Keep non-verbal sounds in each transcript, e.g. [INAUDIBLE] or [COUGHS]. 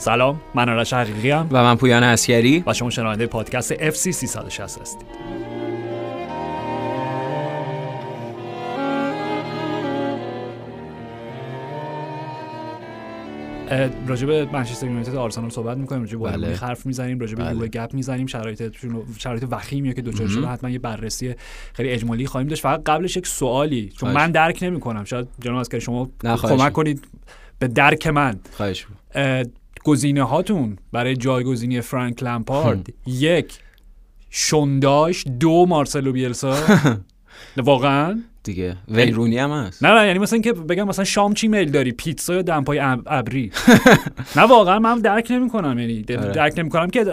سلام من آرش حقیقی‌ام و من پویان اسکری و شما شنونده پادکست FC 360 هستید. راجع به منچستر یونایتد آرسنال صحبت می‌کنیم راجع به بله. حرف می‌زنیم راجع به بله. گپ می‌زنیم شرایط شرایط وخیمیه که دچار شده حتما یه بررسی خیلی اجمالی خواهیم داشت. فقط قبلش یک سوالی چون من درک نمی‌کنم. شاید جناب اسکری شما کمک کنید به درک من. خواهش گزینه هاتون برای جایگزینی فرانک لمپارد. یک شونداش دو مارسلو بیلسا. [LAUGHS] واقعا؟ دیگه. ویرونی هم هست. نه نه یعنی مثلا که بگم مثلا شام چی میل داری؟ پیتزا یا دمپای ابری؟ [LAUGHS] نه واقعا من درک نمی‌کنم. یعنی آره. درک نمی‌کنم که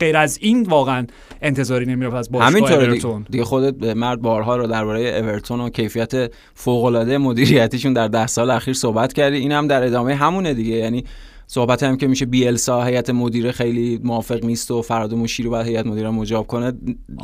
غیر از این واقعا انتظاری نمیره از باشگاه اورتون. دیگه خودت مرد بارها رو درباره اورتون و کیفیت فوق العاده مدیریتیشون در ده سال اخیر صحبت کردی. این هم در ادامه همونه دیگه. یعنی صحبت هم که میشه بیلسا هیئت مدیره خیلی موافق نیست و فراد مشیر رو باید هیئت مدیره مجاب کنه.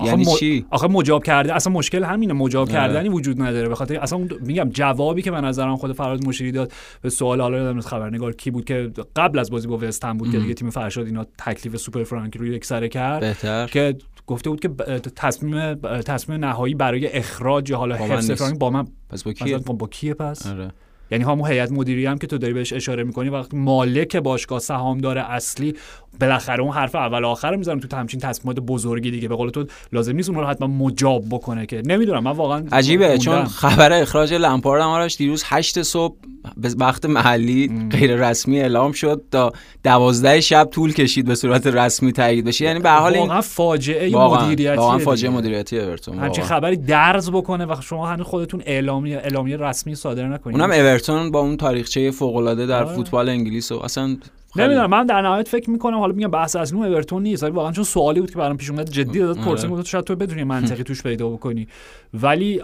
یعنی چی؟ آخه مجاب کرده اصلا مشکل همینه. مجاب. کردنی وجود نداره. به خاطر اصلا میگم جوابی که به نظرم خود فراد مشیری داد به سوال حالا یادم خبرنگار کی بود که قبل از بازی با وست بود که دیگه تیم فرشاد اینا تکلیف سوپر فرانکی رو یک سره کرد. بهتر. که گفته بود که تصمیم تصمیم نهایی برای اخراج حالا حفظ فرانک با من پس با کیه؟ با کیه پس؟ آره. یعنی همون هیئت مدیری هم که تو داری بهش اشاره می‌کنی وقتی مالک باشگاه سهامدار اصلی بالاخره اون حرف اول آخر رو می‌ذارم تو همچین تصمیمات بزرگی دیگه. به قول تو لازم نیست اون رو حتما مجاب بکنه که. نمی‌دونم من واقعا عجیبه چون خبر اخراج لمپارد هم آرش دیروز 8 صبح به وقت محلی غیر رسمی اعلام شد تا 12 شب طول کشید به صورت رسمی تایید بشه. یعنی به حال واقعا فاجعه مدیریتی واقعا فاجعه مدیریتی اورتون همچین خبری درز بکنه و شما هنوز خودتون اعلامیه اعلامیه رسمی صادر نکنید. اونم اورتون با اون تاریخچه فوق العاده در آه. فوتبال انگلیس و اصلا نمی‌دونم من در نهایت فکر می‌کنم حالا میگم بحث از نوع اورتون نیست ولی واقعا چون سوالی بود که برام پیش اومد جدی داد آره. پرسیم شاید تو بدونی [LAUGHS] منطقی توش پیدا بکنی. ولی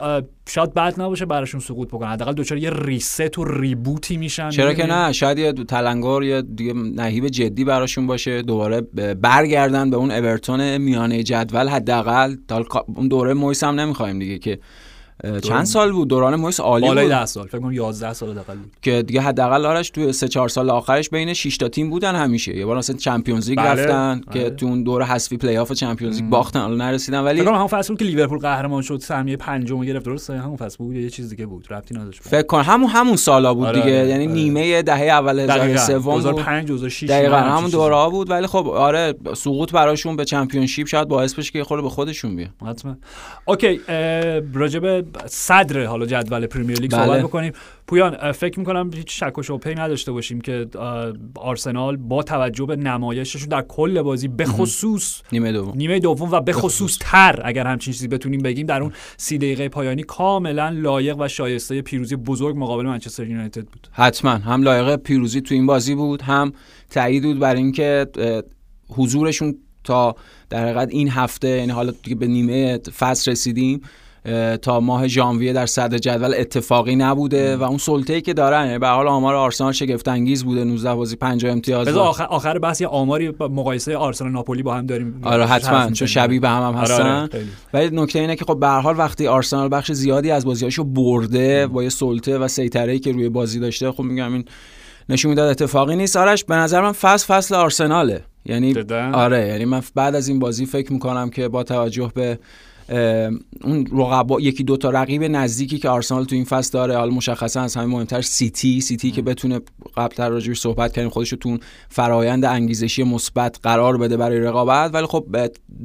شاید بد نباشه براشون سقوط بکنن. حداقل دوچار یه ریست و ریبوتی میشن. چرا که نه شاید یه تلنگار یا دیگه نهیب جدی براشون باشه دوباره برگردن به اون اورتون میانه جدول حداقل. اون دوره مویس هم نمی‌خوایم دیگه که چند سال بود؟ دوران مویس عالی بالای 10 سال فکر کنم 11 سال حداقل بود. که دیگه حداقل آرش تو 3 4 سال آخرش بین 6 تا تیم بودن همیشه. یه بار مثلا چمپیونز لیگ بله. رفتن بله. که تو اون دور حذفی پلی آف چمپیونز لیگ باختن حالا نرسیدن. ولی فکر کنم همون فصل که لیورپول قهرمان شد سهمیه پنجم گرفت درسته؟ همون فصل بود یه چیز دیگه بود ربطی نداشت. فکر کنم همون همون سالا بود آره دیگه. آره. یعنی آره. نیمه دهه اول 2003 2005 2006 دقیقاً همون دوره بود. ولی خب آره سقوط براشون به چمپیونشیپ شاید باعث بشه که خود به خودشون بیاد. حتما. OK راجب صدر حالا جدول پریمیر لیگ بله. صحبت بکنیم. پویان فکر می‌کنم هیچ شک و شبهه‌ای نداشته باشیم که آرسنال با توجه به نمایشش در کل بازی به خصوص نیمه دوم. نیمه دوم و به خصوص. تر اگر همچین چیزی بتونیم بگیم در اون سی دقیقه پایانی کاملا لایق و شایسته پیروزی بزرگ مقابل منچستر یونایتد بود. حتما. هم لایق پیروزی تو این بازی بود هم تایید بود برای اینکه حضورشون تا در حقیقت این هفته یعنی حالا دیگه به نیمه فصل رسیدیم تا ماه ژانویه در صدر جدول اتفاقی نبوده و اون سلطه‌ای که دارن یعنی به حال آمار آرسنال شگفت انگیز بوده 19 بازی 50 امتیاز بذار آخر آخر بحث یه آماری مقایسه آرسنال ناپولی با هم داریم. آره حتما چون شبیه به هم, هم آره، هستن. آره ولی نکته اینه که خب به هر حال وقتی آرسنال بخش زیادی از بازیاشو برده با یه سلطه و سیطره‌ای که روی بازی داشته خب میگم این نشون می‌داد اتفاقی نیست. آرش به نظر من فصل فصل آرسناله. یعنی آره یعنی من بعد از این بازی فکر می‌کنم که با توجه به اون رقبا یکی دو تا رقیب نزدیکی که آرسنال تو این فصل داره حالا مشخصا از همه مهمتر سیتی. سیتی که بتونه قبلتر راجعش صحبت کردیم خودش تو فرایند انگیزشی مثبت قرار بده برای رقابت. ولی خب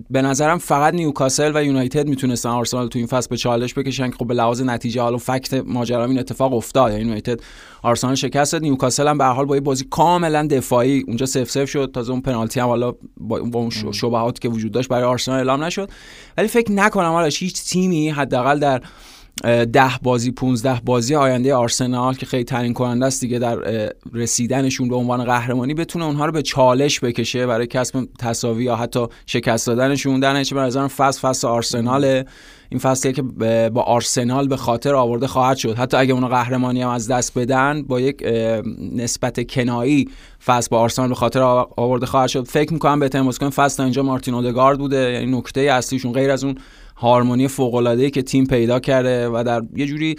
به نظرم فقط نیوکاسل و یونایتد می‌تونستن آرسنال تو این فصل به چالش بکشن که خب به لحاظ نتیجه حالا fact ماجرا این اتفاق افتاد یعنی یونایتد آرسنال شکست داد. نیوکاسل هم به حال با یه بازی کاملا دفاعی. اونجا 0 0 شد. تازه اون پنالتی هم حالا با اون شبهاتی که وجود داشت برای آرسنال اعلام نشد. ولی فکر نکنم حالا هیچ تیمی حداقل در ده بازی 15 بازی آینده آرسنال که خیلی تعیین کننده است دیگه در رسیدنشون به عنوان قهرمانی بتونه اونها رو به چالش بکشه برای کسب تساوی یا حتی شکست دادنشون. در نتیجه به نظرم فصل فصل آرسنال این فصلی که با آرسنال به خاطر آورده خواهد شد. حتی اگه اونو قهرمانی هم از دست بدن با یک نسبت کنایی فصل با آرسنال به خاطر آورده خواهد شد. فکر می‌کنم به کنیم فصل تا اینجا مارتین اودگارد بوده. یعنی نکته اصلیشون غیر از اون هارمونی فوق العاده که تیم پیدا کرده و در یه جوری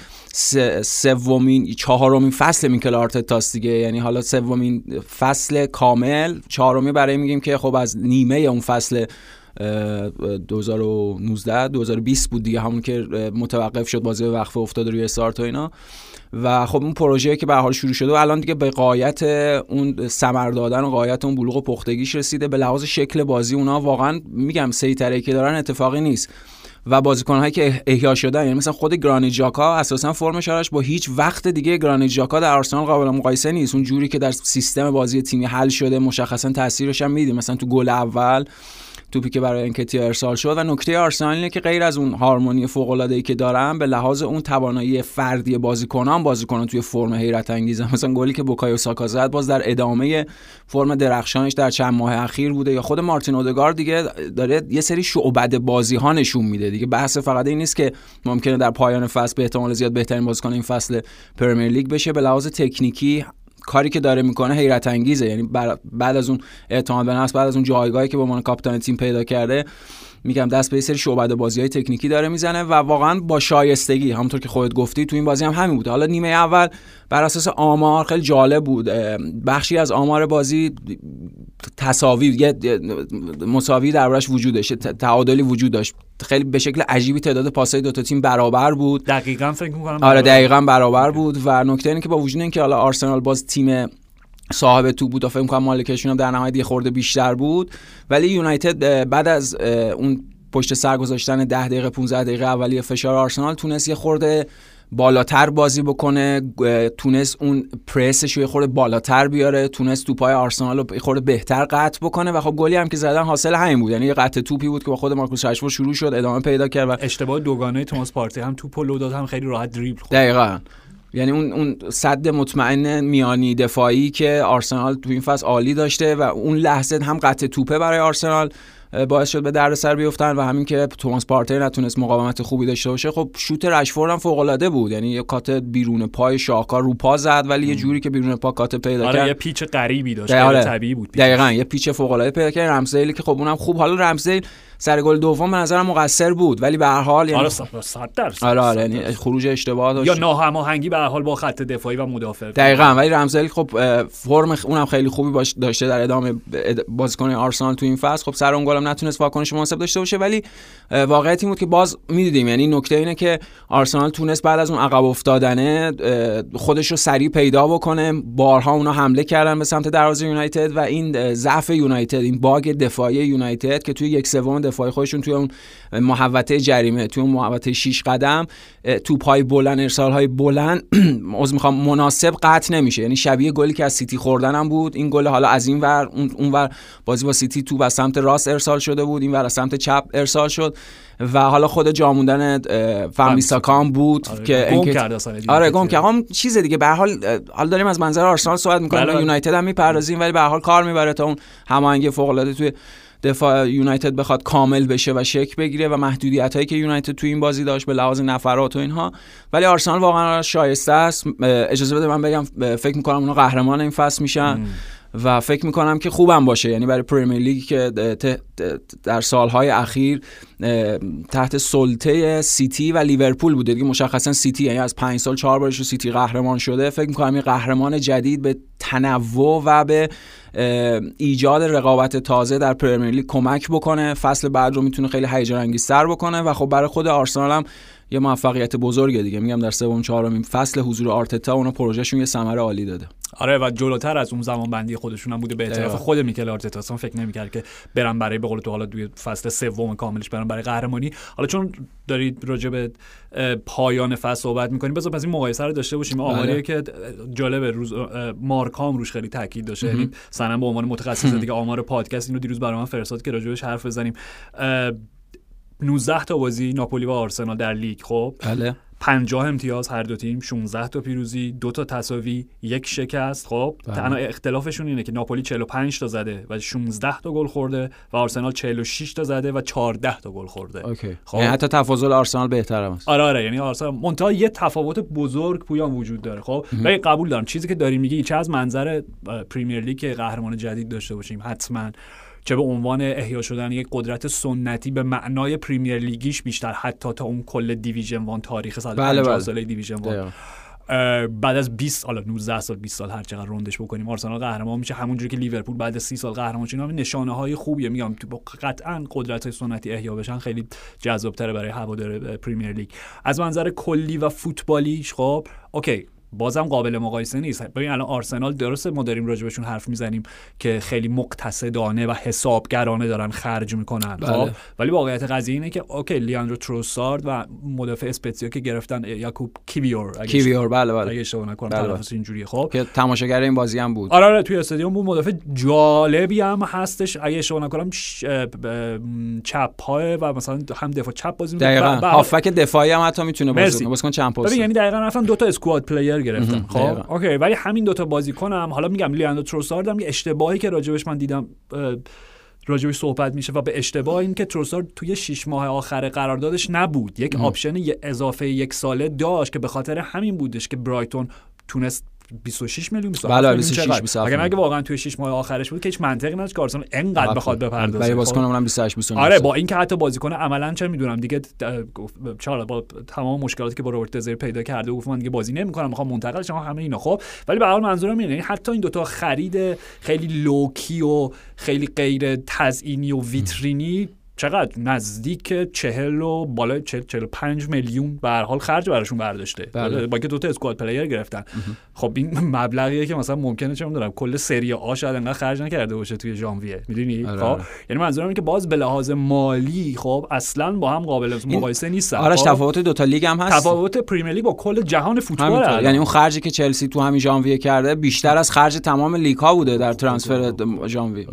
سومین چهارمین فصل میکل آرتتاست دیگه. یعنی حالا سومین فصل کامل چهارمی برای میگیم که خب از نیمه اون فصل 2019 2020 بود دیگه همون که متوقف شد بازی وقفه افتاد روی استارت و اینا. و خب اون پروژه که به حال شروع شده و الان دیگه به قایت اون ثمر دادن و قایت اون بلوغ پختگیش رسیده. به لحاظ شکل بازی اونا واقعا میگم سیطره که دارن اتفاقی نیست. و بازیکنهایی که احیا شدن یعنی مثلا خود گرانی جاکا اساسا فرمش آرش با هیچ وقت دیگه گرانی جاکا در آرسنال قابل مقایسه نیست. اون جوری که در سیستم بازی تیمی حل شده مشخصا تاثیرش هم میدیم مثلا تو گل اول توپی که برای انکتی ارسال شد و نکته آرسنال اینه که غیر از اون هارمونی فوق العاده ای که دارن به لحاظ اون توانایی فردی بازیکنان بازیکنان توی فرم حیرت انگیزه. [LAUGHS] مثلا گلی که بوکایو ساکا زد باز در ادامه فرم درخشانش در چند ماه اخیر بوده. یا خود مارتین اودگار دیگه داره یه سری شعبد بازی ها نشون میده دیگه. بحث فقط این نیست که ممکنه در پایان فصل به احتمال زیاد بهترین بازیکن این فصل پرمیر لیگ بشه. به لحاظ تکنیکی کاری که داره می‌کنه حیرت انگیزه. یعنی بعد از اون اعتماد به نفس بعد از اون جایگاهی که به عنوان کاپیتان تیم پیدا کرده میگم دست به سری شعبده بازی های تکنیکی داره می‌زنه و واقعا با شایستگی همونطور که خودت گفتی تو این بازی هم همین بود حالا نیمه اول بر اساس آمار خیلی جالب بود بخشی از آمار بازی تساوی یه مساوی دربارش وجود داشت تعادلی وجود داشت. خیلی به شکل عجیبی تعداد پاسای دو تا تیم برابر بود. دقیقا فکر می‌کنم آره دقیقا برابر بود و نکته اینه که با وجود اینکه حالا آرسنال باز تیم صاحب تو بود و فکر کنم مالکشون هم در نهایت یه خورده بیشتر بود. ولی یونایتد بعد از اون پشت سر گذاشتن 10 دقیقه 15 دقیقه اولیه فشار آرسنال تونست یه خورده بالاتر بازی بکنه. تونست اون پرسش رو خورده بالاتر بیاره. تونست توپای آرسنال رو خورده بهتر قطع بکنه. و خب گلی هم که زدن حاصل همین بود. یعنی یه قطع توپی بود که با خود مارکوس راشفورد شروع شد ادامه پیدا کرد و اشتباه دوگانه توماس پارتی هم توپ لو داد هم خیلی راحت دریبل دقیقاً. یعنی اون اون صد مطمئن میانی دفاعی که آرسنال تو این فصل عالی داشته و اون لحظه هم قطع توپه برای آرسنال باعث شد به دردسر بیفتن و همین که توماس پارتر نتونست مقاومت خوبی داشته باشه. خب شوت رشفورد هم فوق العاده بود. یعنی یه کات بیرون پای شاهکار رو پا زد ولی یه جوری که بیرون پا کات پیدا آره کرد یه پیچ غریبی داشت. آره. طبیعی بود دقیقاً یه پیچ فوق العاده پیدا کرد. رمزیلی که خب اونم خوب. حالا رمزیل سر گل دوم به نظرم مقصر بود ولی به هر حال یعنی آره 100 درصد آره آره یعنی خروج اشتباه داشت. یا ناهماهنگی به هر حال با خط دفاعی و مدافع. دقیقاً ولی رمزل خب فرم اونم خیلی خوبی باش داشته در ادامه بازیکن آرسنال تو این فصل. خب سر اون گلم نتونست واکنش مناسب داشته باشه ولی واقعیت این بود که باز می‌دیدیم. یعنی نکته اینه که آرسنال تونست بعد از اون عقب افتادنه خودش رو سریع پیدا بکنه. بارها اونا حمله کردن به سمت دروازه یونایتد و این ضعف یونایتد این باگ دفاعی یونایتد که توی یک سوم دفاعی خودشون توی اون محوطه جریمه توی اون محوطه 6 قدم توپ های بلند ارسال های بلند [CLEARS THROAT] از می‌خوام مناسب قطع نمیشه. یعنی شبیه گلی که از سیتی خوردن هم بود. این گل حالا از این ور اون ور بازی با سیتی تو از سمت راست ارسال شده بود. این ور از سمت چپ ارسال شد. و حالا خود جاموندن فامیساکام بود آره که گم کرد آره گم کرد. چیز دیگه به حال حالا داریم از منظر آرسنال صحبت می‌کنیم. بله. یونایتد هم می‌پردازیم ولی به حال کار می‌بره تا اون هماهنگی فوق العاده توی دفاع یونایتد بخواد کامل بشه و شکل بگیره و محدودیت هایی که یونایتد تو این بازی داشت به لحاظ نفرات و اینها. ولی آرسنال واقعا شایسته است. اجازه بده من بگم فکر می‌کنم اونا قهرمان این فصل میشن. و فکر می‌کنم که خوبم باشه. یعنی برای پریمیر لیگ که در سالهای اخیر تحت سلطه سیتی و لیورپول بوده دیگه. مشخصا سیتی یعنی از پنج سال چهار بارش سیتی قهرمان شده. فکر می‌کنم این قهرمان جدید به تنوع و به ایجاد رقابت تازه در پرمیر لیگ کمک بکنه. فصل بعد رو می‌تونه خیلی هیجان انگیزتر بکنه و خب برای خود آرسنال هم یه موفقیت بزرگه دیگه. میگم در سوم چهارم فصل حضور آرتتا اونا پروژهشون یه ثمره عالی داده. آره و جلوتر از اون زمان بندی خودشون هم بوده. به اعتراف خود میکل آرتتا. اصلا فکر نمی‌کرد که برن برای به قول تو حالا توی فصل سوم کاملش برن برای قهرمانی. حالا چون دارید راجع به پایان فصل صحبت می‌کنیم بذار پس این مقایسه رو داشته باشیم. آماری بله. که جالب روزنامه مارکام روش خیلی تاکید داشته. یعنی سنم به عنوان متخصص [LAUGHS] دیگه آمار پادکست اینو دیروز برای من فرستاد که راجعش حرف بزنیم. 19 تا بازی ناپولی و آرسنال در لیگ خب؟ بله. 50 امتیاز هر دو تیم 16 تا پیروزی دو تا تساوی یک شکست خب؟ بله. تنها اختلافشون اینه که ناپولی 45 تا زده و 16 تا گل خورده و آرسنال 46 تا زده و 14 تا گل خورده. OK. خب؟ یعنی حتی تفاضل آرسنال بهتر است. آره آره. یعنی آرسنال منتها یه تفاوت بزرگ پویان وجود داره خب؟ ولی قبول دارم. چیزی که داریم میگی چه از منظر پریمیر لیگ که قهرمان جدید داشته باشیم حتما. چه به عنوان احیا شدن یک قدرت سنتی به معنای پریمیر لیگیش بیشتر حتی تا اون کل Division One تاریخ سال بله بله. ساله Division One. بعد از 20 سال 19 سال 20 سال هر چقدر روندش بکنیم آرسنال قهرمان میشه. همونجوری که لیورپول بعد از 30 سال قهرمان شد نشانه های خوبیه. میگم تو قطعا قدرت های سنتی احیا بشن خیلی جذاب تره برای هوادار پریمیر لیگ. از منظر کلی و فوتبالیش خب OK. بازم قابل مقایسه نیست. ببین الان آرسنال درسته ما داریم راجبشون حرف می‌زنیم که خیلی مقتصدانه و حسابگرانه دارن خرج می‌کنن بله. خب ولی واقعیت قضیه اینه که OK لیاندرو تروسارد و مدافع اسپتزیا که گرفتن یاکوب کیویور کیویور بله بله. اگه اشتباه نکنم بله, بله. اینجوریه خب؟ که تماشاگر این بازی هم بود. آره آره توی استادیوم بود. مدافع جالبی هم هستش. اگه اشتباه نکنم چپ پای و مثلا هم دفاع چپ بازی می‌کنه. دقیقاً. هافک دفاعی هم حتی می‌تونه بازی کنه. بازیکن چند پست یعنی دقیقاً رفتن دو تا squad player گرفتن خب OK ولی همین دوتا بازیکنم حالا میگم لیاندرو تروسارد هم یه اشتباهی که راجبش من دیدم راجبش صحبت میشه و به اشتباه این که تروسارد توی 6 ماه آخر قراردادش نبود. یک آپشن اضافه یک ساله داشت که به خاطر همین بودش که برایتون تونست 26 میلیون 27 بله 26 27 اگر اگه واقعا توی 6 ماه آخرش بود که هیچ منطقی نداشت که آرسنال انقدر بخواد بپردازه. برای بازیکن اونم 28 29 آره با اینکه حتی بازیکن عملا چه می‌دونم دیگه چرا با تمام مشکلاتی که با روبرتو دزربی پیدا کرده گفت من دیگه بازی نمی‌کنم می‌خوام منتقل شم همه اینا. خب ولی به هر حال منظورم اینه یعنی حتی این دوتا خرید خیلی low-key و خیلی غیر تزئینی و ویترینی چقدر نزدیک چهل و بالای چهل, چهل پنج میلیون به حال خرج براشون برداشته. بله. با که دوتا squad player گرفتن. خب این مبلغیه که مثلا ممکنه چه می‌دونم کل سری آ شاید انقدر خرج نکرده باشه توی ژانویه. می‌دونی؟ آره، خب آره. یعنی منظورم اینه که باز به لحاظ مالی خب اصلا با هم قابل مقایسه نیستن. آرش خب؟ تفاوت دو تا لیگ هم هست. تفاوت پرمیر لیگ با کل جهان فوتبال یعنی اون خرجی که چلسی تو همین ژانویه کرده بیشتر از خرج تمام لیگ ها بوده در ترانسفر ژانویه.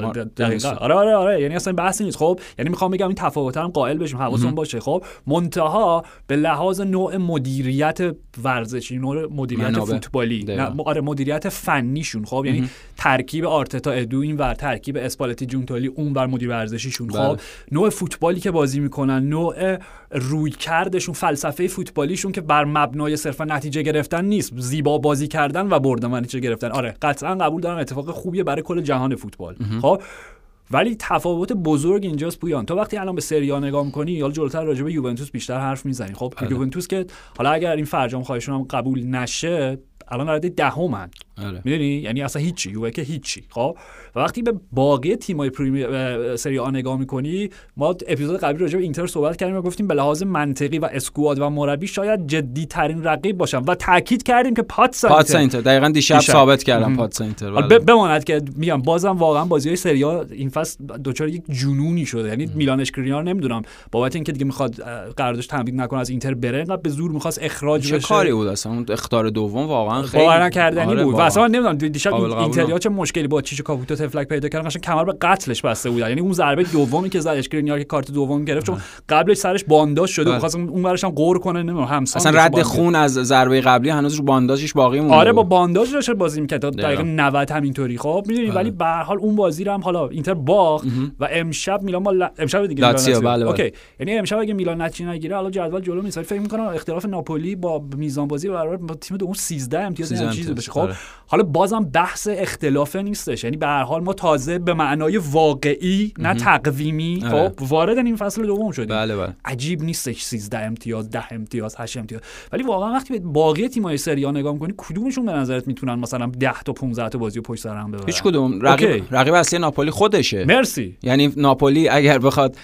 آره آره آره. یعنی اصلا بحثی نیست. خب یعنی می‌خوام بگم این تفاوت هم قائل بشیم حواسمون باشه. خب منتها به لحاظ نوع مدیریت ورزشی نوع مدیریت فوتبالی آره مدیریت فنیشون. خب یعنی ترکیب آرتتا ادو این ور ترکیب اسپالتی جونتالی اون بر مدیر ورزشیشون. خب بله. نوع فوتبالی که بازی می‌کنن نوع روی کردشون فلسفه فوتبالیشون که بر مبنای صرفا نتیجه گرفتن نیست. زیبا بازی کردن و بردن و نتیجه گرفتن. آره قطعا قبول دارم اتفاق خوبیه برای کل جهان فوتبال. خب ولی تفاوت بزرگ اینجاست پویان تو وقتی الان به سری نگاه می‌کنی یا جلوتر راجع به یوونتوس بیشتر حرف می‌زنی خب بله. یوونتوس که حالا اگر این فرجام خواهشون هم قبول نشه الان رده دهمن آره. می‌دونی؟ یعنی اصلا هیچی. یووه که هیچی. خب؟ و وقتی به باقی تیمای پریمیر سری آ نگاه می‌کنی ما اپیزود قبلی راجع به اینتر صحبت کردیم و گفتیم به لحاظ منطقی و اسکواد و مربی شاید جدی ترین رقیب باشن و تاکید کردیم که پاتس پاتس اینتر. دقیقا دیشب, ثابت کردم پاتس اینتر. بله. بماند که میگم بازم واقعا بازی های سری آ این فصل دوچار یک جنونی شده. یعنی میلان اشکرینیار نمی‌دونم. بابت اینکه دیگه می‌خواد قراردادش تمدید نکنه از اینتر بره اینقدر به زور می‌خواست اخراج بشه. کاری بود اصلا؟ اون اختار دوم واقعا خیلی کردنی آره بود. و اصلا نمی‌دونم دیشب اینتریا چه مشکلی با چیش کاپوتو تفلک پیدا کردن؟ قشنگ کمر به قتلش بسته بود یعنی اون ضربه دومی که زد اشکرینیار که کارت دوم گرفت چون قبلش سرش بانداج شده بود خواست اون ورش هم قور کنه نمی‌دونم همسان اصلا رد خون از ضربه قبلی هنوز رو بانداجش باقی مونده آره با بانداج داشت بازی می‌کرد. تا دقیقه 90 همینطوری. خب می‌دونی ولی به هر حال اون بازی رو هم حالا اینتر باخت و امشب میلان با امشب دیگه لاتسیو بله, بله. اوکی. یعنی امشب اگه میلان نتیجه نگیره حالا جدول جلو نیست فکر می‌کنم اختلاف ناپولی با میزان بازی برابر با تیم دوم 13 امتیاز این چیزی بشه خب. حالا بازم بحث اختلاف نیستش. یعنی به هر حال ما تازه به معنای واقعی نه تقویمی. آره. خب وارد این فصل دوم شدیم. بله بله. عجیب نیستش 13 امتیاز 10 امتیاز 8 امتیاز. ولی واقعا وقتی به باقی تیم‌های سری ها نگاه می‌کنی کدومشون به نظرت می‌تونن مثلا 10 تا 15 تا بازی پشت سر هم ببرن؟ هیچ کدوم. رقیب رقیب اصلی ناپولی خودشه. مرسی. یعنی ناپولی اگر بخواد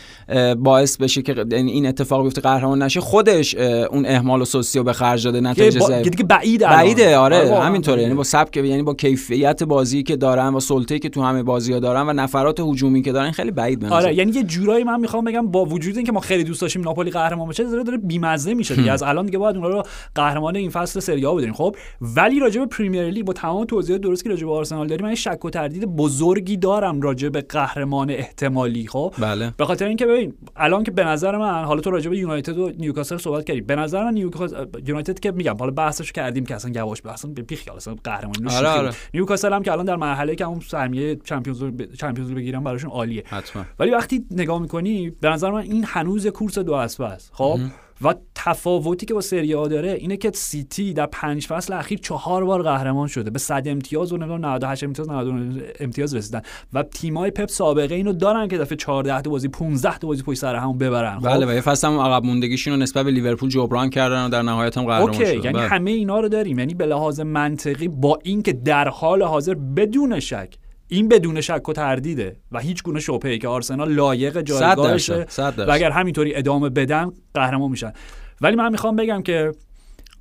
باعث بشه که این اتفاق بیفته قهرمان نشه خودش اون اهمال و سوسیو به خرج داده نتیجه با... دیگه بعیده. بعیده آره, آره همینطوره. یعنی با سبک یعنی با کیفیت بازی که دارن و سلطه‌ای که تو همه بازی‌ها دارن و نفرات هجومی که دارن خیلی بعید بنظر آره یعنی یه جورایی من می‌خوام بگم با وجود اینکه ما خیلی دوست داشتیم ناپولی قهرمان بشه داره داره بیمزه میشه دیگه. از الان دیگه باید اونها رو قهرمان این فصل سری آ بدیم خب ولی راجع به پریمیر لیگ با تمام توضیحات درست که راجع به آرسنال داریم. من شک و تردید بزرگی دارم راجع به قهرمان احتمالی. خب بله. به خاطر اینکه ببین الان که به نظر من حالا تو راجع به یونایتد و نیوکاسل صحبت کردی. به نظر من نیوکاسل یونایتد که میگم حالا بحثش کردیم که اصلا گواش اصلا بی‌خیال اصلا قهرمانی آره آره. نیوکاسل هم که الان در مرحله که اون سهمیه چمپیونز چمپیونز بگیرن براشون عالیه. حتما. ولی وقتی نگاه می‌کنی به نظر من این هنوز کورس دو اسبه است. خب؟ و تفاوتی که با سری آ داره اینه که سیتی در پنج فصل اخیر چهار بار قهرمان شده به 100 امتیاز و 98 امتیاز 99 امتیاز رسیدن و تیمای پپ سابقه اینو دارن که دفعه 14 تا بازی 15 تا بازی پشت سر هم ببرن خب؟ بله و یه فصل هم عقب موندگیشون نسبت به لیورپول جبران کردن و در نهایت هم قهرمان اوکی. یعنی بله. همه اینا رو داریم یعنی به لحاظ منطقی با اینکه در حال حاضر بدون شک این بدون شک و تردیده و هیچ گونه شبهه که آرسنال لایق جایگاهشه و اگر همینطوری ادامه بدن قهرمان میشن. ولی من می‌خوام بگم که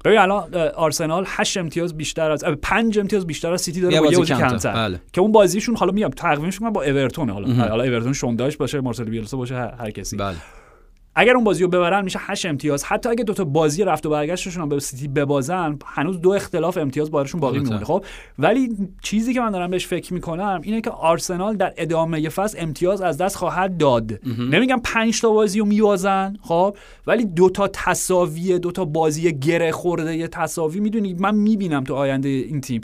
ببین الان آرسنال 8 امتیاز بیشتر از 5 امتیاز بیشتر از سیتی داره با یه بازی کمتر. بله. که اون بازیشون حالا میگم تقویمشون با اورتون حالا. حالا اورتون شونداش باشه مارسل بیلسا باشه هر کسی. بله. اگر اون بازی رو ببرن میشه 8 امتیاز. حتی اگه دو تا بازی رفت و برگشتشون به سیتی ببازن هنوز دو اختلاف امتیاز بارشون باقی میمونه. خب ولی چیزی که من دارم بهش فکر می‌کنم اینه که آرسنال در ادامه فصل امتیاز از دست خواهد داد. نمیگم 5 تا بازی رو میوازن خب ولی دو تا تساوی دو تا بازی گره خورده یه تساوی می‌دونید من می‌بینم تو آینده این تیم.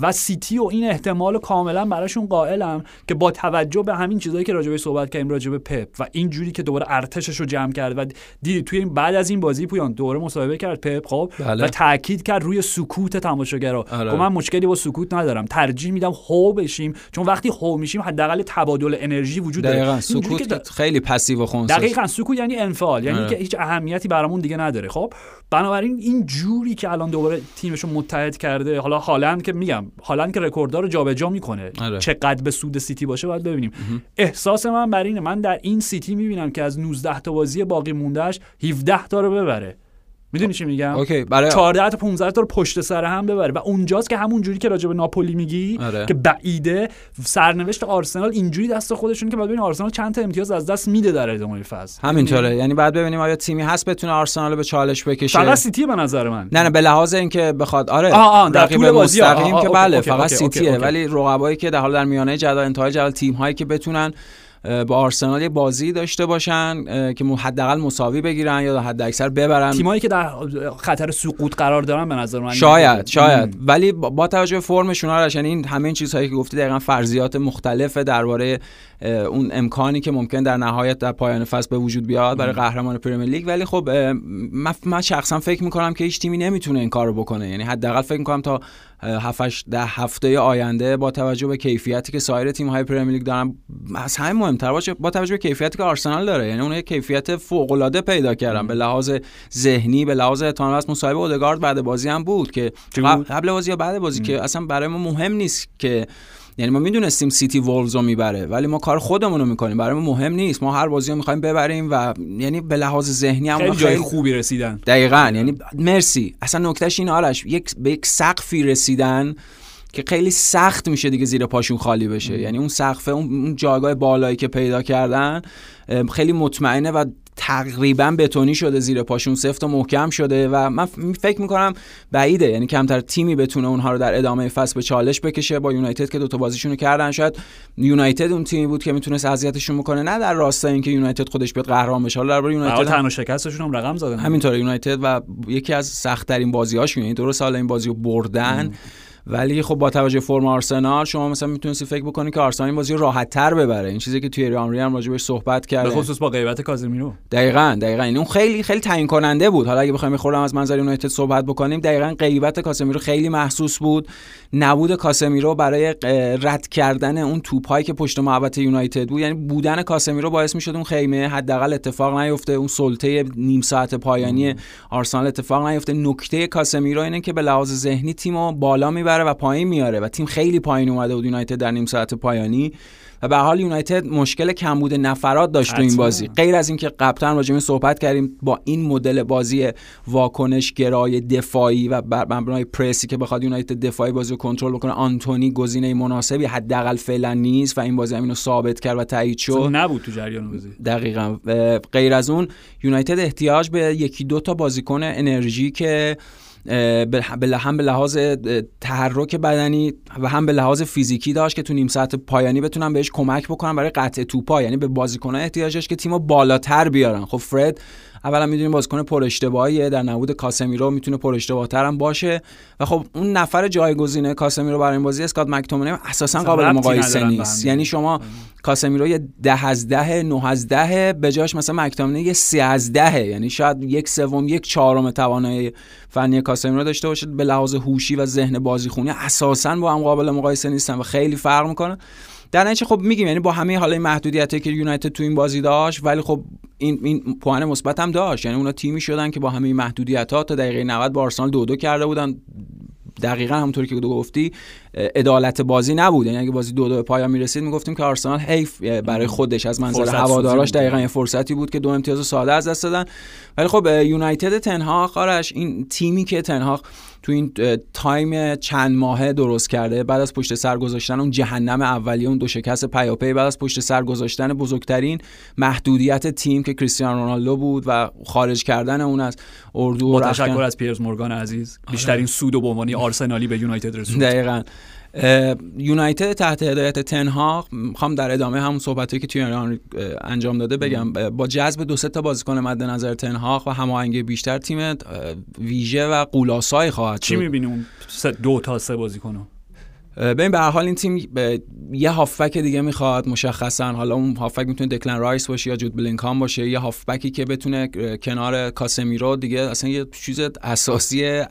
و سیتی و این احتمال کاملا براشون قائلم که با توجه به همین چیزهایی که راجبه صحبت کردیم راجبه پپ و این جوری که دوباره ارتشش رو جمع کرد و دیدی توی این بعد از این بازی پویان دوباره مصاحبه کرد پپ خب بله. و تاکید کرد روی سکوت تماشاگرا آره. خب من مشکلی با سکوت ندارم ترجیح میدم هو بشیم چون وقتی هو میشیم حداقل تبادل انرژی وجود داره سکوت خیلی پسیو و خونسا دقیقاً سکوت یعنی انفعال یعنی آره. که هیچ اهمیتی برامون دیگه نداره خب بنابراین این جوری که الان دوباره تیمشو متحد کرده حالا هالند که میگم هالند که رکورددار رو جابجا می‌کنه آره. چقدر به سود سیتی باشه باید ببینیم. احساس من بر اینه من در این سیتی می‌بینم که از 19 تا بازی باقی موندهش 17 تا رو ببره. می‌دونی چی میگم؟ اوکی برای 14 تا 15 تا رو پشت سر هم ببره و اونجاست که همون جوری که راجع به ناپولی میگی آره. که بعیده سرنوشت آرسنال اینجوری دست خودشون که بعد ببین آرسنال چند تا امتیاز از دست میده در ادامه فصل همینطوره یعنی بعد ببینیم آیا تیمی هست بتونه آرسنال به چالش بکشه. فقط سیتی به نظر من. نه نه به لحاظ اینکه بخواد آره آه آه در طول بازی که بله فقط سیتیه. ولی رقبایی که در حال در میانه جدول انتهای جدول تیم هایی که بتونن با آرسنال یه بازی داشته باشن که حداقل مساوی بگیرن یا حد اکثر ببرن. تیمایی که در خطر سقوط قرار دارن به نظر من شاید شاید. ولی با توجه به فرمشون آرش یعنی این همه این چیزهایی که گفتی دقیقا فرضیات مختلف درباره اون امکانی که ممکن در نهایت در پایان فصل به وجود بیاد برای قهرمان پرمیر لیگ. ولی خب من شخصا فکر می‌کنم که هیچ تیمی نمی‌تونه این کارو بکنه. یعنی حداقل فکر می‌کنم تا 7 ده هفته آینده با توجه به کیفیتی که سایر تیم های پرمیر لیگ دارن از همه مهمتر باشه با توجه به کیفیتی که آرسنال داره یعنی اون کیفیت فوق العاده پیدا کردن. به لحاظ ذهنی به لحاظ است مصاحبه اودگارد بعد بازی هم بود که قبل بازی یا بعد بازی که اصلا برای ما مهم نیست که یعنی ما می‌دونستیم سیتی وولز رو می‌بره ولی ما کار خودمون رو می‌کنیم. برای ما مهم نیست. ما هر بازی رو می‌خوایم ببریم و یعنی به لحاظ ذهنی هم خیلی جای خوبی رسیدن. دقیقا. یعنی مرسی. اصلا نکتهش این آرش. یک به یک سقفی رسیدن که خیلی سخت میشه دیگه زیر پاشون خالی بشه. یعنی اون سقف اون جایگاه بالایی که پیدا کردن خیلی مطمئنه و تقریبا بتونی شده زیر پاشون سفت و محکم شده و من فکر می‌کنم بعیده. یعنی کمتر تیمی بتونه اونها رو در ادامه فصل به چالش بکشه. با یونایتد که دوتا بازیشون رو کردن شاید یونایتد اون تیمی بود که می‌تونست اذیتشون بکنه. نه در راستای اینکه یونایتد خودش بیاد قهرمان بشه. حالا درباره یونایتد تنها شکستشون هم رقم زدن. همینطوره. یونایتد و یکی از سخت ترین بازی‌هاشون یعنی درست سال این بازی رو بردن ولی خب با توجه فرم آرسنال شما مثلا می‌تونید فکر بکنید که آرسنال این بازی راحت تر ببره. این چیزی که توی ریان هم راجبش صحبت کرده. به خصوص با غیبت کازمیرو دقیقاً دقیقاً. این اون خیلی خیلی تعیین کننده بود. حالا اگه بخوایم خودم از منظر یونایتد صحبت بکنیم دقیقاً غیبت کاسمیرو خیلی محسوس بود. نبود کاسمیرو برای رد کردن اون توپایی که پشت محوطه یونایتد بود. یعنی بودن کاسمیرو باعث می‌شد اون خیمه حداقل اتفاق نیفته. اون سلطه نیم ساعت پایانی آرسنال اتفاق نیفته. نکته کاسمیرو اینه که به لحاظ ذهنی تیمو بالا می‌بره. و پایین میاره و تیم خیلی پایین اومده بود یونایتد در نیم ساعت پایانی و به حال یونایتد مشکل کمبود نفرات داشت تو این بازی. غیر از اینکه قبلا راجع صحبت کردیم با این مدل بازی واکنش گرای دفاعی و بر مبنای پرسی که بخواد یونایتد دفاعی بازی رو کنترل بکنه آنتونی گزینه مناسبی حداقل فعلا نیست و این بازی هم اینو ثابت کرد و تایید شد. نبود تو جریان بازی. دقیقاً. غیر از اون یونایتد احتیاج به یکی دو تا بازیکن انرژی که هم به لحاظ تحرک بدنی و هم به لحاظ فیزیکی داشت که تو نیم ساعت پایانی بتونن بهش کمک بکنن برای قطع توپا. یعنی به بازیکن‌ها احتیاجش که تیمو بالاتر بیارن. خب فرد اولا می‌دونیم بازیکن پر اشتباهیه در نبود کاسمیرو می‌تونه پر اشتباهتر هم باشه و خب اون نفر جایگزینه کاسمیرو برای این بازی اسکات مکتومنی اساسا قابل مقایسه نیست. یعنی شما کاسمیرو یه ده از ده نه از ده به جاش مثلا مکتومنی یه سی از ده یعنی شاید یک سوم یک چهارم توانایی فنی کاسمیرو داشته باشه به لحاظ هوشی و ذهن بازیخونی اساسا با هم قابل مقایسه نیستن و خیلی فرق می‌کنه. در نتیجه خب میگیم یعنی با همه حالا محدودیتی که یونایتد تو این بازی داشت ولی خب این این پوئن مثبت هم داشت. یعنی اونا تیمی شدن که با همه محدودیت ها تا دقیقه 90 با آرسنال دو دو کرده بودن. دقیقا همونطوری که تو گفتی. عدالت بازی نبود. یعنی اگه بازی دو دو پایان می‌رسید می‌گفتیم که آرسنال حیف برای خودش. از منظر هواداراش دقیقا یه فرصتی بود که دو امتیاز ساده از دست دادن. ولی خب یونایتد تن‌هاخ آرش این تیمی که تن‌هاخ تو این تایم چند ماهه درست کرده بعد از پشت سر گذاشتن اون جهنم اولیه اون دو شکست پیاپی بعد از پشت سر گذاشتن بزرگترین محدودیت تیم که کریستیانو رونالدو بود و خارج کردن اون از اردو با تشکر از پیرز مورگان عزیز. آره. بیشترین سود و به عنوان آرسنالی به یونایتد رسوند. دقیقاً. یونایتد تحت هدایت تنها می‌خوام در ادامه همون صحبتی که توی ایران انجام داده بگم. با جذب دو سه تا بازیکن مد نظر تنها و هماهنگی بیشتر تیم ویژه و قولاسای خواهد چی می‌بینی اون دو تا سه بازیکن ببین به هر حال این تیم یه هافبک دیگه می‌خواد مشخصا. حالا اون هافبک می‌تونه دکلن رایس باشه یا جود بلینگهام باشه. یه هافبکی که بتونه کنار کاسمیرو دیگه اصلا یه چیز اساسی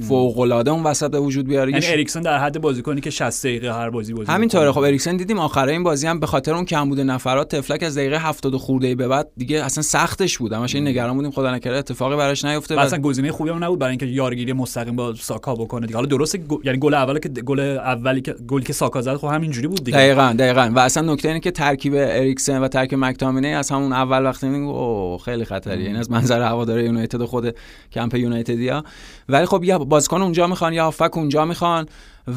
فوق العاده اون وسط به وجود بیاره. یعنی اریکسن در حد بازیکنی که 60 دقیقه هر بازی بازی همینطوره خب اریکسن دیدیم آخره این بازی هم به خاطر اون کم بوده نفرات طفلک از دقیقه 70 خورده به بعد دیگه اصلا سختش بود. همش این نگران بودیم. خدا نکرده اتفاقی براش نیفته. اصلا گزینه خوبی هم نبود برای اینکه یارگیری مستقیم با ساکا بکنه دیگه. حالا درست یعنی گل اولی که گل اولی که گلی که ساکا زد خب همینجوری بود دیگه. دقیقاً دقیقاً. و اصلا نکته اینه که ترکیب اریکسن و ترکیب مکتامینی از همون اول وقتی او خیلی خطریه. این از منظر هواداری یونایتد خود کمپ یونایتدیا. ولی خب یه بازیکن اونجا می‌خوان یا هافک اونجا می‌خوان.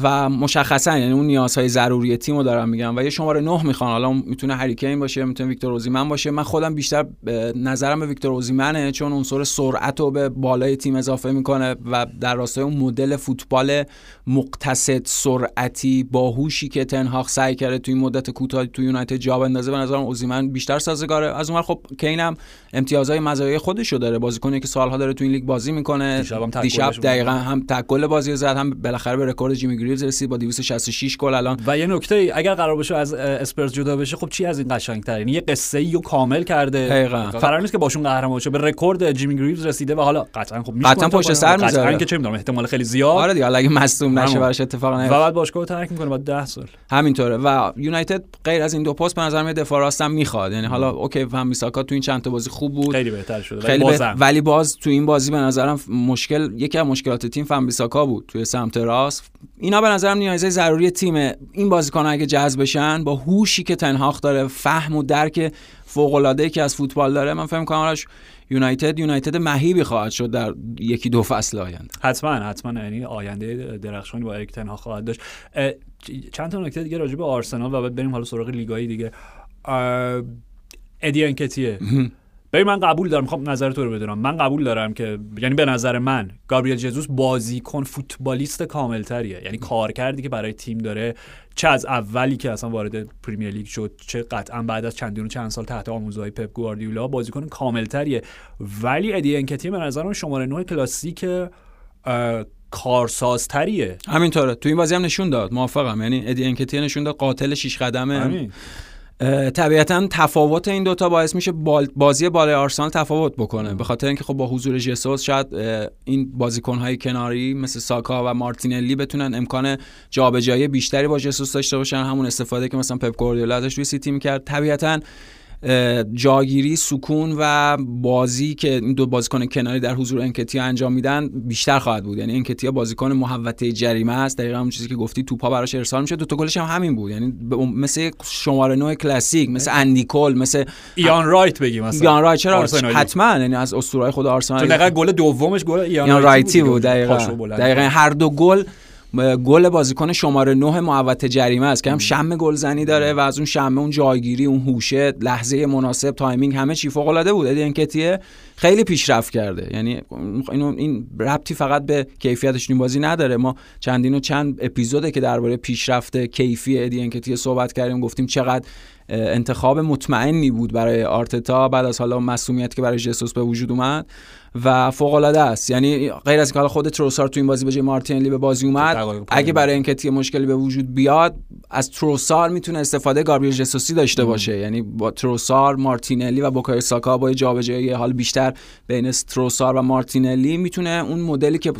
و مشخصا یعنی اون نیازهای ضروری تیمو دارم میگم و یه شماره نه می‌خوان. حالا می‌تونه هریکین باشه می‌تونه ویکتور اوزیمن باشه. من خودم بیشتر نظرم به ویکتور اوزیمنه چون عنصر سرعت رو به بالای تیم اضافه می‌کنه و در راستای اون مدل فوتبال مقتصد سرعتی باهوشی که تن‌هاخ سعی کرده توی مدت کوتاه توی یونایتد جا بندازه به نظرم اوزیمن بیشتر سازگاره. از اون خب کینم امتیازهای مزایای خودشو داره. بازیکنی که سالها داره تو این لیگ بازی می‌کنه. دیشب دقیقا هم تک گل بازی زد هم بالاخره به رکورد جیمی گریوز رسید با 266 گل الان. و یه نکته اگر قرار باشه از اسپرز جدا بشه خب چی از این قشنگ‌تر یعنی یه قصه ای رو کامل کرده. دقیقاً. قرار نیست که باهاشون قهرمان باشه. به رکورد جیمی گریوز رسیده و حالا قطعا خب قطعا پشت سر می‌ذاره. که چه می‌دونم احتمال خیلی زیاد. آره دیگه اگه مصدوم نشه براش اتفاق نیفته. و بعد باشگاه ترک می‌کنه بعد 10 سال. همینطوره. و یونایتد غیر از این دو پست به نظر میاد دفاع راستم می‌خواد. یعنی حالا اوکی فهم میساکا تو این چند تا بازی خوب بود. خیلی بهتر شده. خیلی ولی باز تو این بازی به نظرم مشکل یکی از مشکلات تیم فهم بیساکا بود. توی سمت راست. اینا به نظرم نیازه ضروری تیم این بازیکن اگه جذب بشن با هوشی که تنهاخ داره فهم و درک فوق العاده که از فوتبال داره من فهم کنم یونایتد یونایتد مهیبی خواهد شد در یکی دو فصل آینده. حتما حتما. یعنی آینده درخشانی با اریک تنها خواهد داشت. چند تا نکته دیگه راجع به آرسنال و بعد بریم حالا سراغ لیگایی دیگه. ادی انکتیه. ببین من قبول دارم می‌خوام نظر تو رو بدونم. من قبول دارم که یعنی به نظر من گابریل جزوس بازیکن فوتبالیست کاملتریه. یعنی کار کردی که برای تیم داره چه از اولی که اصلا وارد پریمیر لیگ شد چه قطعا بعد از چندین و چند سال تحت آموزهای پپ گواردیولا بازیکن کاملتریه. ولی ادی انکتی به نظرم شماره 9 کلاسیک کارسازتریه. همینطوره. تو این بازی هم نشون داد. موافقم. یعنی ادی انکتی نشون داد قاتل شیش قدمه. طبیعتا تفاوت این دوتا باعث میشه بازی بالای آرسنال تفاوت بکنه. به خاطر اینکه خب با حضور جسوس شاید این بازیکنهای کناری مثل ساکا و مارتینلی بتونن امکان جابجایی بیشتری با جسوس داشته باشن. همون استفاده که مثلا پپ گواردیولا ازش روی سیتی می‌کرد. طبیعتا جاگیری سکون و بازی که این دو بازیکن کناری در حضور انکتیا انجام میدن بیشتر خواهد بود. یعنی انکتیا بازیکن محوطه جریمه است. دقیقا اون چیزی که گفتی توپا براش ارسال میشه دو تا گلش هم همین بود. یعنی مثل شماره 9 کلاسیک مثل اندی کول مثل ایان رایت بگیم مثلا ایان رایت. چرا؟ حتما. یعنی از اسطورهای خود آرسنال تو گل دومش گل ایان, ایان رایتی بود. دقیقاً. دقیقاً هر دو گل گل بازیکن شماره 9 محوطه جریمه است که هم شم گلزنی داره و از اون شمه اون جاگیری اون هوشه لحظه مناسب timing همه چی فوق العاده بود انکتیا خیلی پیشرفت کرده. یعنی اینو این ربطی فقط به کیفیتش این بازی نداره. ما چندین و چند اپیزوده که درباره پیشرفت کیفی ادی انکتیه صحبت کردیم گفتیم چقدر انتخاب مطمئنی بود برای آرتتا. بعد از حالا مسئولیت که برای جسوس به وجود اومد. و فوق العاده است. یعنی غیر از اینکه حالا خود تروسار تو این بازی به جای مارتینلی به بازی اومد اگه برای اینکه تیم مشکلی به وجود بیاد از تروسار می‌تونه استفاده گابریل جسوسی داشته باشه. یعنی با تروسار مارتینلی و بوکای ساکا با جابجایی حال بیشتر بین تروسار و مارتینلی می‌تونه اون مدلی که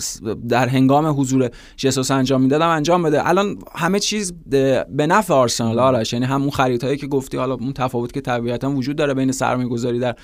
در هنگام حضور جسوس انجام می‌دادن انجام بده. الان همه چیز به نفع آرسنال آرش. یعنی همون خریدهایی که گفتی حالا اون تفاوت که طبیعتا وجود داره بین سرمایه‌گذاری در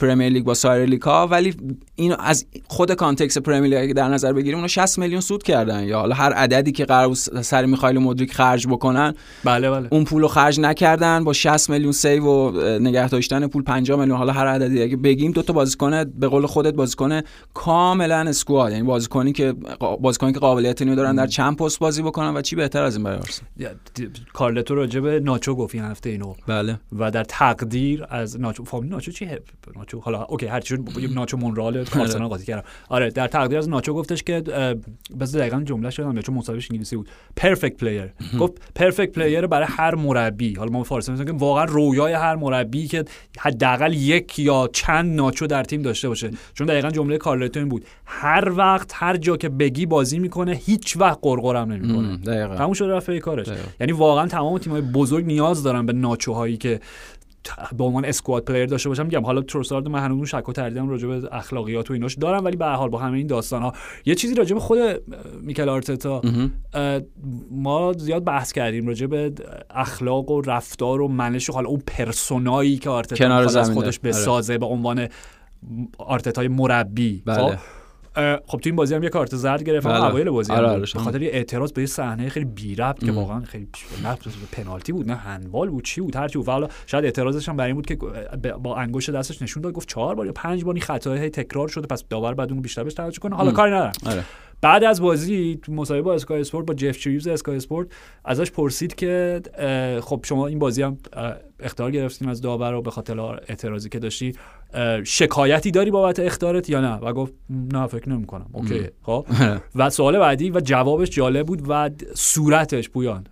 پرمیر لیگ با سایر لیگ ها ولی این از خود context پرمیر لیگ در نظر بگیریم اونو 60 میلیون سود کردن یا حالا هر عددی که قرار سر میخایلو مدریک خرج بکنن بله بله. اون پولو خرج نکردن با 60 میلیون save و نگه داشتن پول 50 میلیون حالا هر عددی اگه بگیم دو تا بازیکن به قول خودت بازیکن کاملا squad یعنی بازیکنی که بازیکنی که قابلیت اینو دارن در چند پست بازی بکنن و چی بهتر از این برای آرسنال؟ کارلتو راجع به ناچو گفت این هفته اینو. بله. و در تقدیر از ناچو فامیل ناچو چی ناچو حالا اوکی هر چیز ناچو مونرال آرسنال قاطی کردم. آره در تقدیر از ناچو گفتش که بس دقیقاً جمله شدم چون مصاحبهش انگلیسی بود. perfect player گفت perfect player برای هر مربی. حالا ما فارسی میگیم که واقعا رویای هر مربی که حداقل یک یا چند ناچو در تیم داشته باشه. چون دقیقاً جمله کارلتو این بود. هر وقت هر جا که بگی بازی می‌کنه هیچ وقت غرغرم نمی‌کنه. دقیقاً. تموم شده رفت کارش. یعنی واقعا تمام تیم‌های بزرگ نیاز دارن به ناچوهایی که به عنوان squad player داشته باشم میگم حالا تروسارد من هنوز شک و تردیدم راجع به اخلاقیات و ایناش دارم ولی به هر حال با همه این داستان ها یه چیزی راجع به خود میکل آرتتا ما زیاد بحث کردیم راجع به اخلاق و رفتار و منش و حالا اون persona یی که آرتتا از خودش آره. بسازه به عنوان آرتتای مربی بله. خب تو این بازی هم یه کارت زرد گرفت بله. اوایل بازی آره آره به خاطر یه اعتراض به صحنه خیلی بی ربط که واقعا خیلی نه پنالتی بود نه هندبال بود چی بود هر چی بود. شاید اعتراضش هم برای این بود که با انگشت دستش نشون داد گفت چهار بار یا پنج بار این خطاهای تکرار شده پس داور بعد اون بیشتر بهش توجه کنه. حالا کاری ندارم. آره. بعد از بازی تو مصاحبه با اسکای اسپورت با جف شریوز اسکای اسپورت ازش پرسید که خب شما این بازی هم اخطار گرفتین از داور رو به خاطر اعتراضی که داشتی شکایتی داری بابت اخطارت یا نه؟ و گفت نه فکر نمی کنم okay [LAUGHS] خب. و سوال بعدی و جوابش جالب بود و صورتش پویان.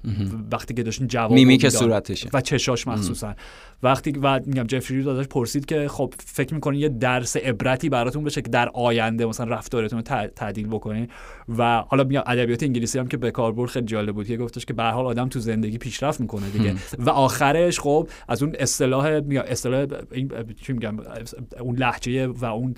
وقتی که داشتین جواب میمیک صورتش و چشاش مخصوصا. وقتی و میگم جف شریوز ازش پرسید که خب فکر می‌کنین یه درس عبرتی براتون بشه که در آینده مثلا رفتارتون رو تعدیل بکنین و حالا میگم ادبیات انگلیسی هم که به کاربرد خیلی جالب بود که گفتش که به حال آدم تو زندگی پیشرفت می‌کنه دیگه. و آخرش خب از اون اصطلاح میگم اصطلاح این چی میگم؟ اون لحجه و اون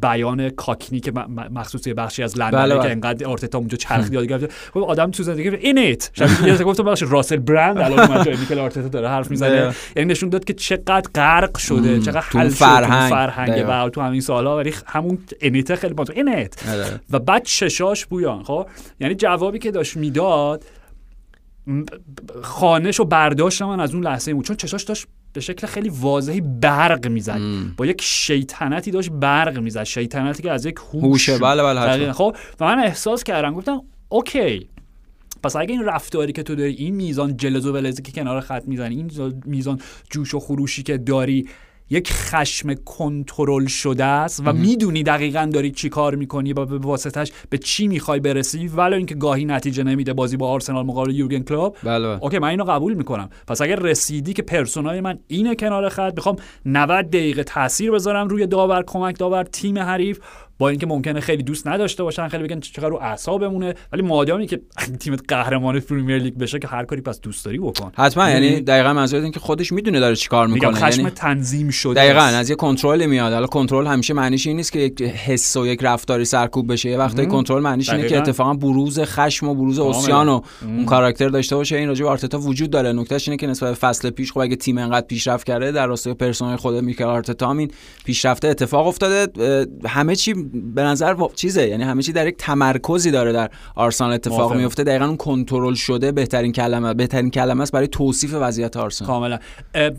بیان کاکنی که مخصوص بخشی از لندن بله که بله. انقدر آرتتا اونجا چرخ یاد گرفت خب آدم تو زندگی این ایت شب گفتم بخش راسل برند الان من آرتتا داره حرف می‌زنه. یعنی نشون داد که چقدر غرق شده چقدر حل فرهنگ. فرهنگ و تو همین سالا ولی همون انیت خیلی با تو اینت آره. و بعد چشاش بویان خب؟ یعنی جوابی که داشت می‌داد خوانش و برداشت من از اون لحظه بود. چون چشاش داشت به شکل خیلی واضحی برق می‌زد. با یک شیطنتی داشت برق می‌زد. شیطنتی که از یک هوش. بله بله خب؟ و من احساس کردم گفتم okay. پس اگه این رفتاری که تو داری این میزان جلز و ولزی که کنار خط می‌زنی این میزان جوش و خروشی که داری یک خشم کنترل شده است و می‌دونی دقیقا داری چی کار می‌کنی و به واسطش به چی می‌خوای برسی ولی اینکه گاهی نتیجه نمیده بازی با آرسنال مقابل یورگن کلوب بله, بله. okay من اینو قبول می‌کنم. پس اگر رسیدی که پرسونای من اینه کنار خط می‌خوام 90 دقیقه تاثیر بذارم روی داور کمک داور تیم حریف با اینکه ممکنه خیلی دوست نداشته باشن خیلی بگن چقدر رو اعصابمونه ولی مادامی که [LAUGHS] تیمت قهرمان پریمیر لیگ بشه که هر کاری پس دوست داری بکن. حتما یعنی, یعنی دقیقا منظور این که خودش می‌دونه داره چیکار می‌کنه خشم یعنی تنظیم شده دقیقا از یه کنترل میاد. حالا کنترل همیشه معنیش این نیست که یک حس و یک رفتاری سرکوب بشه. یه وقتی کنترل معنیش اینه که اتفاقا بروز خشم و بروز عصیان و اون کاراکتر داشته باشه. این راجع به آرتتا وجود داره. نکتهش اینه که نسبت به فصل پیش خب اگه تیم انقدر پیشرفت کرده در راستای پرسونای خود میکل آرتتا همین پیشرفته اتفاق افتاده. همه چی به نظر چیزه یعنی همه چی در یک تمرکزی داره در آرسنال اتفاق میفته. دقیقا اون کنترل شده بهترین کلمه بهترین کلمه است برای توصیف وضعیت آرسنال. کاملا.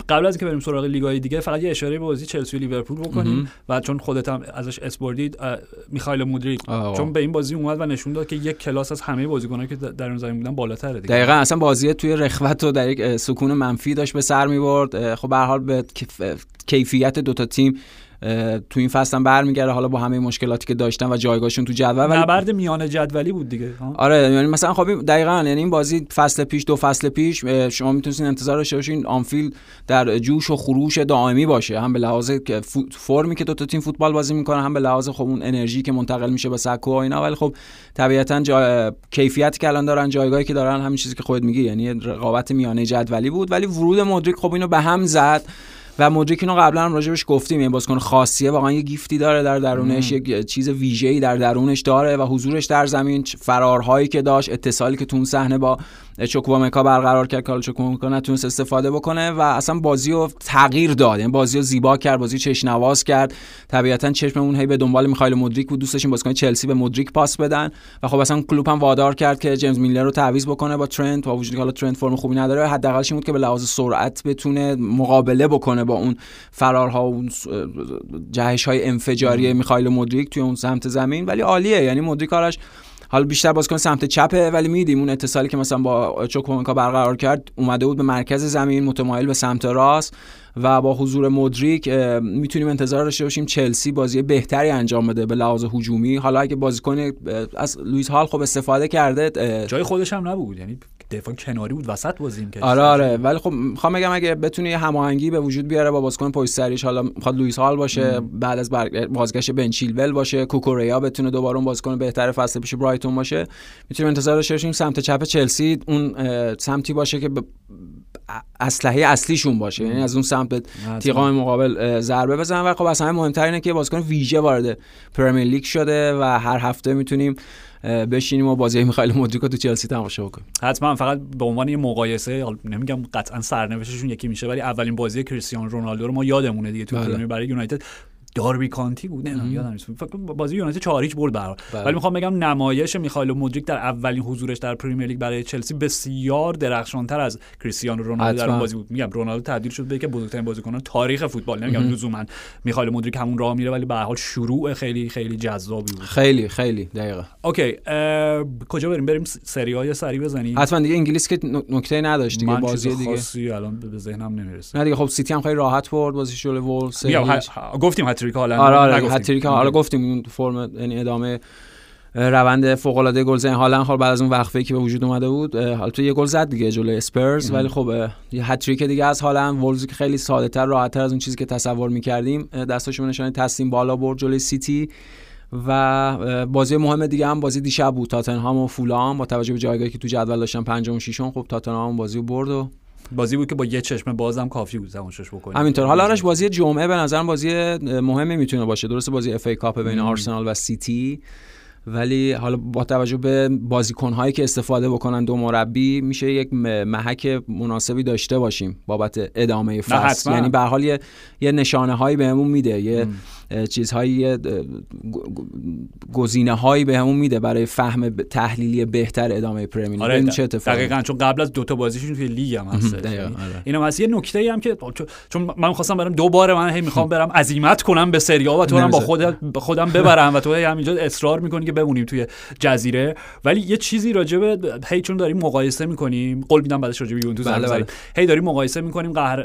قبل از اینکه بریم سراغ لیگ‌های دیگه فقط یه اشاره به بازی چلسی و لیورپول بکنیم و چون خودت هم ازش اسپوردید میخائیل مودریک چون به این بازی اومد و نشون داد که یک کلاس از همه بازیکنان که در اون زمین بودن بالاتره دیگه. دقیقاً اصلا بازی توی رخوت و در یک سکون منفی داشت به سر می‌برد. خب به حال به کیفیت دوتا تیم تو این فصل هم برمیگرده. حالا با همه مشکلاتی که داشتن و جایگاهشون تو جدول ولی نبرد میانه جدولی بود دیگه آره یعنی مثلا خب دقیقا یعنی این بازی فصل پیش دو فصل پیش شما می‌تونید انتظار داشته باشین آنفیلد در جوش و خروش دائمی باشه. هم به لحاظ فرمی که دو تا تیم فوتبال بازی می‌کنن هم به لحاظ خب اون انرژی که منتقل میشه به سکو و اینا. ولی خب طبیعتا جا... کیفیتی که الان دارن جایگاهی که دارن همین چیزی که خودت میگی. یعنی رقابت میانه جدولی بود. ولی ورود مدریک خب اینو به هم زد. و مدریک اینو قبلا هم راجبش گفتیم این بازیکن خاصیه واقعا یه گیفتی داره در درونش یک چیز ویژه‌ای در درونش داره و حضورش در زمین فرارهایی که داشت اتصالی که تو اون صحنه با چوکوامکا برقرار کرد که چوکوامکا نتونست استفاده بکنه و اصلا بازی رو تغییر داد. یعنی بازی رو زیبا کرد بازی چشنواز کرد. طبیعتا چشممون هی به دنبال میخائیل مدریک بود. دوست داشتیم بازیکن چلسی به مدریک پاس بدن. و خب اصلا کلوب هم وادار کرد که جیمز میلر رو تعویض بکنه با ترنت. با وجودی که حالا ترنت فرم خوبی نداره حداقلش این بود که به لحاظ سرعت بتونه مقابله بکنه با اون فرارها و اون جهش های انفجاری میخائیل مدریک توی اون سمت زمین. ولی عالیه. یعنی مدریک کارش حالا بیشتر بازیکن سمت چپه ولی میدیم اون اتصالی که مثلا با چوکومنکا برقرار کرد اومده بود به مرکز زمین متمایل به سمت راست و با حضور مدریک می‌تونیم انتظار داشته باشیم چلسی بازی بهتری انجام بده به لحاظ هجومی. حالا اگه بازیکن از لوئیس هال خب استفاده کرده جای خودش هم نبود یعنی دفاع کناری بود وسط بازی کرد آره آره. ولی خب می‌خوام بگم اگه بتونی هماهنگی به وجود بیاره با بازیکن پشت سریش حالا می‌خواد لوئیس هال باشه بعد از بازگشت بن چیلول باشه کوکوریا بتونه دوباره اون بازیکن بهتر فصل پیش برایتون باشه می‌تونیم انتظار داشته باشیم سمت چپ چلسی اون سمتی باشه که اسلحه اصلیشون باشه. یعنی از اون سمت تیغام مقابل ضربه بزنن. و خب اصلا مهمتر اینه که بازیکن ویژه وارد پرمیر لیگ شده و هر هفته می‌تونیم بشینیم و بازی میخائیل [LAUGHS] مدریک رو تو چلسی تماشا بکنیم حتما فقط به عنوان یه مقایسه نمیگم قطعا سرنوشتشون یکی میشه ولی اولین بازی کریستیانو رونالدو رو ما یادمونه دیگه تو بله. برای یونایتد. داربی کانتی بود نه یادم نیست. فکر بازی یونایتد 4 برد برا بله. ولی می‌خوام بگم نمایش میخائیل مودریک در اولین حضورش در پریمیر لیگ برای چلسی بسیار درخشانتر از کریستیانو رونالدو در اون بازی بود. میگم رونالدو تبدیل شد به که بزرگترین بازیکن تاریخ فوتبال. نمیگم لزوما میخائیل مودریک همون راه میره ولی به هر حال شروع خیلی خیلی جذابی بود. خیلی خیلی. دقیقه okay کجا بریم؟ بریم سری آ یه سری بزنیم. حتما دیگه انگلیس که نکته نداشت دیگه بازی دیگه. الان به ذهنم نمی‌رسه. نه دیگه خب سیتی هم خیلی راحت برد بازی جلوی وولز گفتیم هت‌تریک هالند آره آره هت‌تریک حالا گفتیم اون فرم یعنی ادامه روند فوق العاده گلزن هالند خب بعد از اون وقفه که به وجود اومده بود حالا تو یه گل زد دیگه جلوی اسپرز ولی خب یه هت‌تریک دیگه از هالند وولز که خیلی ساده تر راحت تر از اون چیزی که تصور می‌کردیم دستاشو نشانه تسلیم بالا برد جلوی سیتی و بازی مهم دیگه هم بازی دیشب بود. تاتنهام و فولام با توجه به جایگاهی که تو جدول داشتن پنجم و ششم خب تاتنهام بازی رو برد و بازی بود که با یه چشم بازم کافی بود تماشاش بکنیم همینطور. حالا آرش بازی. جمعه به نظرم بازی مهمی می‌تونه باشه. درسته بازی FA Cup بین آرسنال و سیتی. ولی حالا با توجه به بازیکنهایی که استفاده بکنن دو مربی میشه یک محک مناسبی داشته باشیم بابت ادامه فصل. یعنی به حال یه, یه نشانه هایی بهمون میده یه چیزهایی گزینه هایی بهمون میده برای فهم تحلیلی بهتر ادامه پرمیر آره چه اتفاقی دقیقاً چون قبل از دو تا بازیشون توی لیگ هم هست یعنی آره. اینم هست یه نکته ای هم که چون من خواستم برم دوباره من هی می‌خوام برم عزیمت کنم به سری و تو با خود خودم ببرم و تو همینجا اصرار می‌کنی که بمونیم توی جزیره. ولی یه چیزی راجبه هی چون داریم مقایسه می‌کنیم قول میدم بعدش راجبه یوونتوس بله بله. هی داریم مقایسه می‌کنیم قهر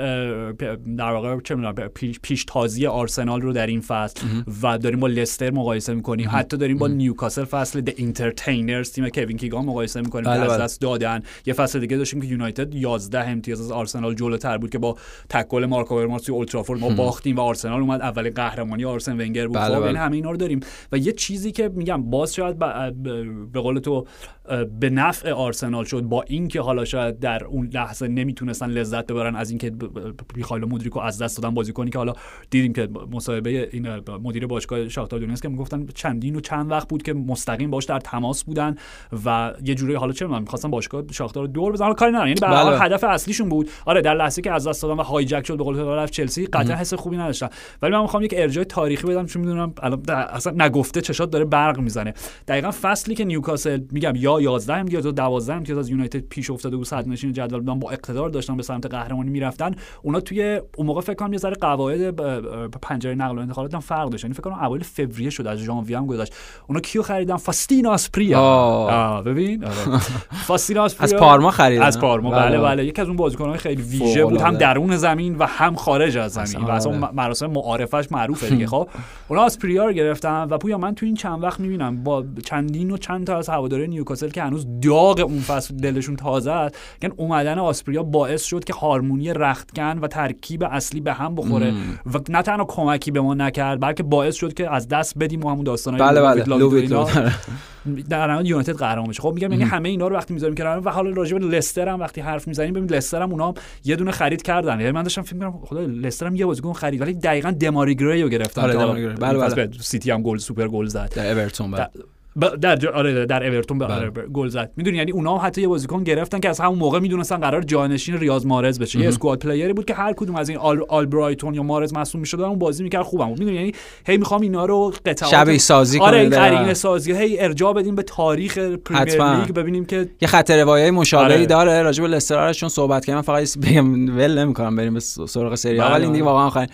در واقع چه می‌دونم پیشتازی آرسنال رو در این فصل و داریم با لستر مقایسه می‌کنیم. حتی داریم با نیوکاسل فصل The Entertainers تیم کوین کیگان مقایسه می‌کنیم. که از بله. دست دادن. یه فصل دیگه داشتیم که یونایتد 11 امتیاز از آرسنال جلوتر بود که با تک گل مارک اوورمارس توی اولدترافورد ما باختیم و آرسنال اومد اولین قهرمانی آرسن ونگر بود. خب این همه اینا رو داریم. و یه چیزی که میگم باز شاید به قول تو به نفع آرسنال شد با اینکه حالا شاید در اون لحظه نمی‌تونستن لذت ببرن از اینکه میخائیل مودریکو از دست دادن بازیکنی که حالا دیدیم که مصاحبه مارتین مدیر باشگاه شاختار دونیتسک که می‌گفتن چندین و چند وقت بود که مستقیم باش در تماس بودن و یه جوری حالا چه من می‌خواستم باشگاه شاختار رو دور بزنن. کاری ندارن. یعنی بله. هدف اصلیشون بود. آره در لحظه که از دست دادن و هایجک شد به قول رفت چلسی قطعا حس خوبی نداشتن. ولی من می‌خوام یک ارجاع تاریخی بدم چون می‌دونم الان اصلا نگفته چشات داره برق می‌زنه. دقیقا فصلی که نیوکاسل میگم یا 11 امتیاز یا 12 امتیاز از یونایتد پیش افتاده بود صدر نشین جدول بودن با اقتدار داشتن به سمت قهرمانی می‌رفتن. اونا توی اون موقع فکر کنم یه ذره قواعد پنجره نقل و انتقالات هم فرق داشت. یعنی فکر کنم اوایل فوریه شد از ژانویه هم گذشت. اونا کیو خریدن؟ فاستینو آسپریا ببین. آره. [LAUGHS] فاستینو آسپریا از پارما خریدن. از پارما. بله بله, بله. یکی از اون بازیکن‌های خیلی ویژه بود. هم درون زمین و هم خارج از زمین. و اصلا آره. مراسم معارفش معروفه دیگه خب. [LAUGHS] اونا آسپریا رو گرفتن و پویا من تو این چند وقت می‌بینم با چندین و چند تا از هواداره نیوکاسل که هنوز داغ اون فصل دلشون تازه است یعنی اومدن آسپریا باعث شد که هارمونی رختکن و ترکیب اصلی به هم بخوره و نه تنها کمکی به ما نکرد بلکه باعث شد که از دست بدیم و همون داستان بله بله. در نهایت یونایتد قهرمان بشه خب میگم یعنی همه اینا رو وقتی می‌ذاریم کنار و حالا راجع به لستر هم وقتی حرف می‌زنیم ببین لستر هم اونا یه دونه خرید کردن. یعنی من داشتم فکر می‌کردم خدا لستر هم یه بازیکن خرید ولی دقیقاً دماری گری رو گرفتن آره بله بله. سیتی هم گل سوپر گل زد. در اورتون بله در آره در اورتون به آره بله. گل زد. می‌دونی یعنی اونا هم حتی یه بازیکن گرفتن که از همون موقع می‌دونستن قرار جانشین ریاض محرز بشه. یه squad player ی بود که هر کدوم از این آل, آلبرایتون یا محرز مصدوم می‌شد اون بازی می‌کرد خوبم بود. می‌دونی یعنی هی می‌خوام اینا رو قطعات شبیه سازی آره این قرینه سازی. هی ارجاع بدیم به تاریخ پریمیر لیگ ببینیم که یه خط روایی مشابهی آره. داره راجع به لستر چون صحبت کردم فقط بگم ول نمی‌کنم بریم به سراغ سری آ این دیگه واقعا آخرین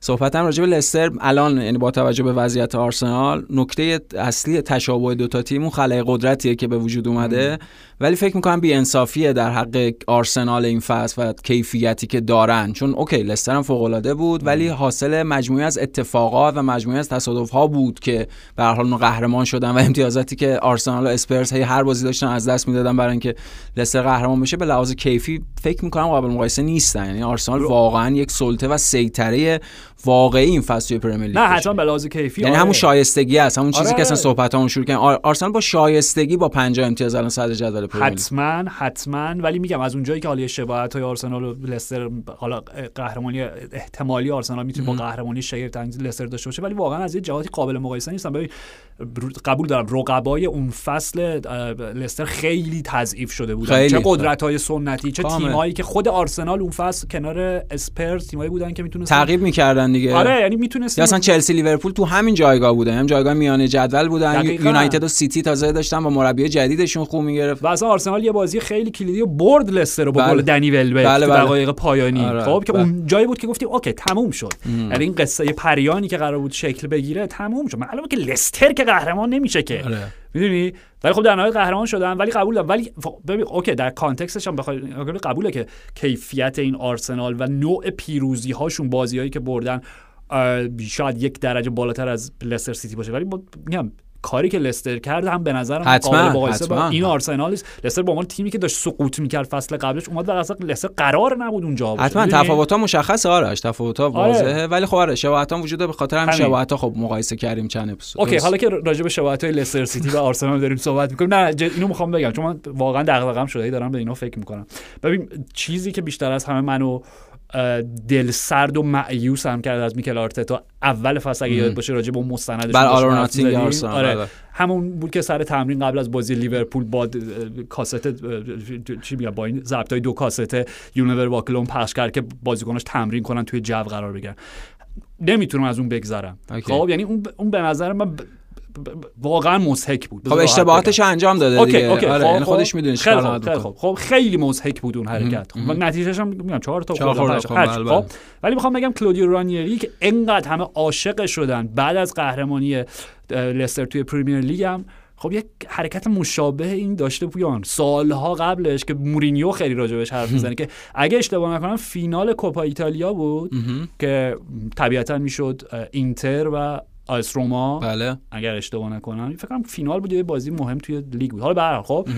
صحبتم راجع به لستر الان یعنی با توجه به وضعیت آرسنال نکته اصلی تشابه دو تا تیم خلأ قدرتیه که به وجود اومده. ولی فکر می‌کنم بی انصافیه در حق آرسنال این فصل و کیفیتی که دارن. چون okay لستر هم فوق العاده بود ولی حاصل مجموعه‌ای از اتفاقات و مجموعه‌ای از تصادف ها بود که به هر حال قهرمان شدن و امتیازاتی که آرسنال و اسپرز هی هر بازی داشتن از دست می‌دادن برای اینکه لستر قهرمان بشه به لحاظ کیفی فکر می‌کنم قابل مقایسه نیستن. یعنی آرسنال واقعا یک سلطه و سیطره واقعی این فصل توی پریمیر لیگ نه حتما به لحاظ کیفی یعنی آره. همون شایستگی است همون چیزی آره. که اصلا صحبتامون شروع کردن. آرسنال با شایستگی با 50 امتیاز الان صدر جدول پریمیر حتما حتما. ولی میگم از اونجایی که حالا شباهت های آرسنال و لستر حالا قهرمانی احتمالی آرسنال می‌تونه با قهرمانی شهر لستر داشته باشه ولی واقعا از یه جهاتی قابل مقایسه نیستن ببین قبول دارم رقبای اون فصل لستر خیلی تضعیف شده بودن. چه قدرت های سنتی چه تیمایی که خود آرسنال اون فصل کنار اسپرز تیمایی بودن که می‌تونستن تعقیب می‌کردن دیگه آره یعنی می‌تونست اصلا چلسی لیورپول تو همین جایگاه بودن هم جایگاه میانه جدول بودن یونایتد و سیتی تازه داشتن با مربی جدیدشون خو می‌گرفت و اصلا آرسنال یه بازی خیلی کلیدی رو برد لستر رو با بله. گل دنی ولبک بله بله. دقایق پایانی آره. خب که بله. اون جایی بود که گفتیم okay تموم شد یعنی این قصه پریانی که قرار بود شکل بگیره تموم شد معلومه که لستر که قهرمان نمیشه که آره. می‌دونی؟ ولی خب در نهایت قهرمان شدن ولی قبول دارم ولی ببین okay در context ش هم بخوای قبوله که کیفیت این آرسنال و نوع پیروزی هاشون بازیایی که بردن شاید یک درجه بالاتر از لستر سیتی باشه. ولی میگم کاری که لستر کرد هم به نظرم قابل مقایسه با این آرسنال لستر با عنوان تیمی که داشت سقوط می‌کرد فصل قبلش اومد و اصلا لستر قرار نبود اونجا باشه. حتما تفاوت‌ها مشخصه آرش. تفاوت‌ها آره. واضحه. ولی خب آره شباهت‌ها وجود داره به خاطر همین شباهت‌ها خب مقایسه کردیم چند اپیزود. okay حالا که راجع به شباهت‌های لستر سیتی و آرسنال داریم صحبت می‌کنیم. نه اینو می‌خوام بگم. چون من واقعا دغدغه‌ام شده دارم به اینا فکر می‌کنم. ببین چیزی که بیشتر از همه منو دل سرد و مایوس هم کرد از میکل آرتتا. اول فصل اگه یاد باشه راجع به اون مستندش بر آره, آره. همون بود که سر تمرین قبل از بازی لیورپول با کاست چی میگم با این ضبطای دو کاست You'll Never Walk Alone پخش کرد که بازیکناش تمرین کنن توی جو قرار بگیرن نمی‌تونم از اون بگذرم. خب یعنی اون اون به نظر من واقعا مضحک بود. خب اشتباهاتش انجام داده okay، دیگه. okay. آره خب، یعنی خودش می‌دونه خیلی خوب خیلی خوب. خب خیلی مضحک بود اون حرکت. خب نتیجهش هم میگم 4 تا خورده خب, خب. ولی می‌خوام بگم کلودیو رانیری که انقدر همه عاشق شدن بعد از قهرمانی لستر توی پریمیر لیگ هم خب یک حرکت مشابه این داشته پویان. سالها قبلش که مورینیو خیلی راجبش حرف می‌زنه که اگه اشتباه نکنم فینال کوپا ایتالیا بود که طبیعتا می‌شد اینتر و آ اس روما. بله. اگر اشتباه نکنم. فکر کنم فینال بود یه بازی مهم توی لیگ بود. حالا به خب.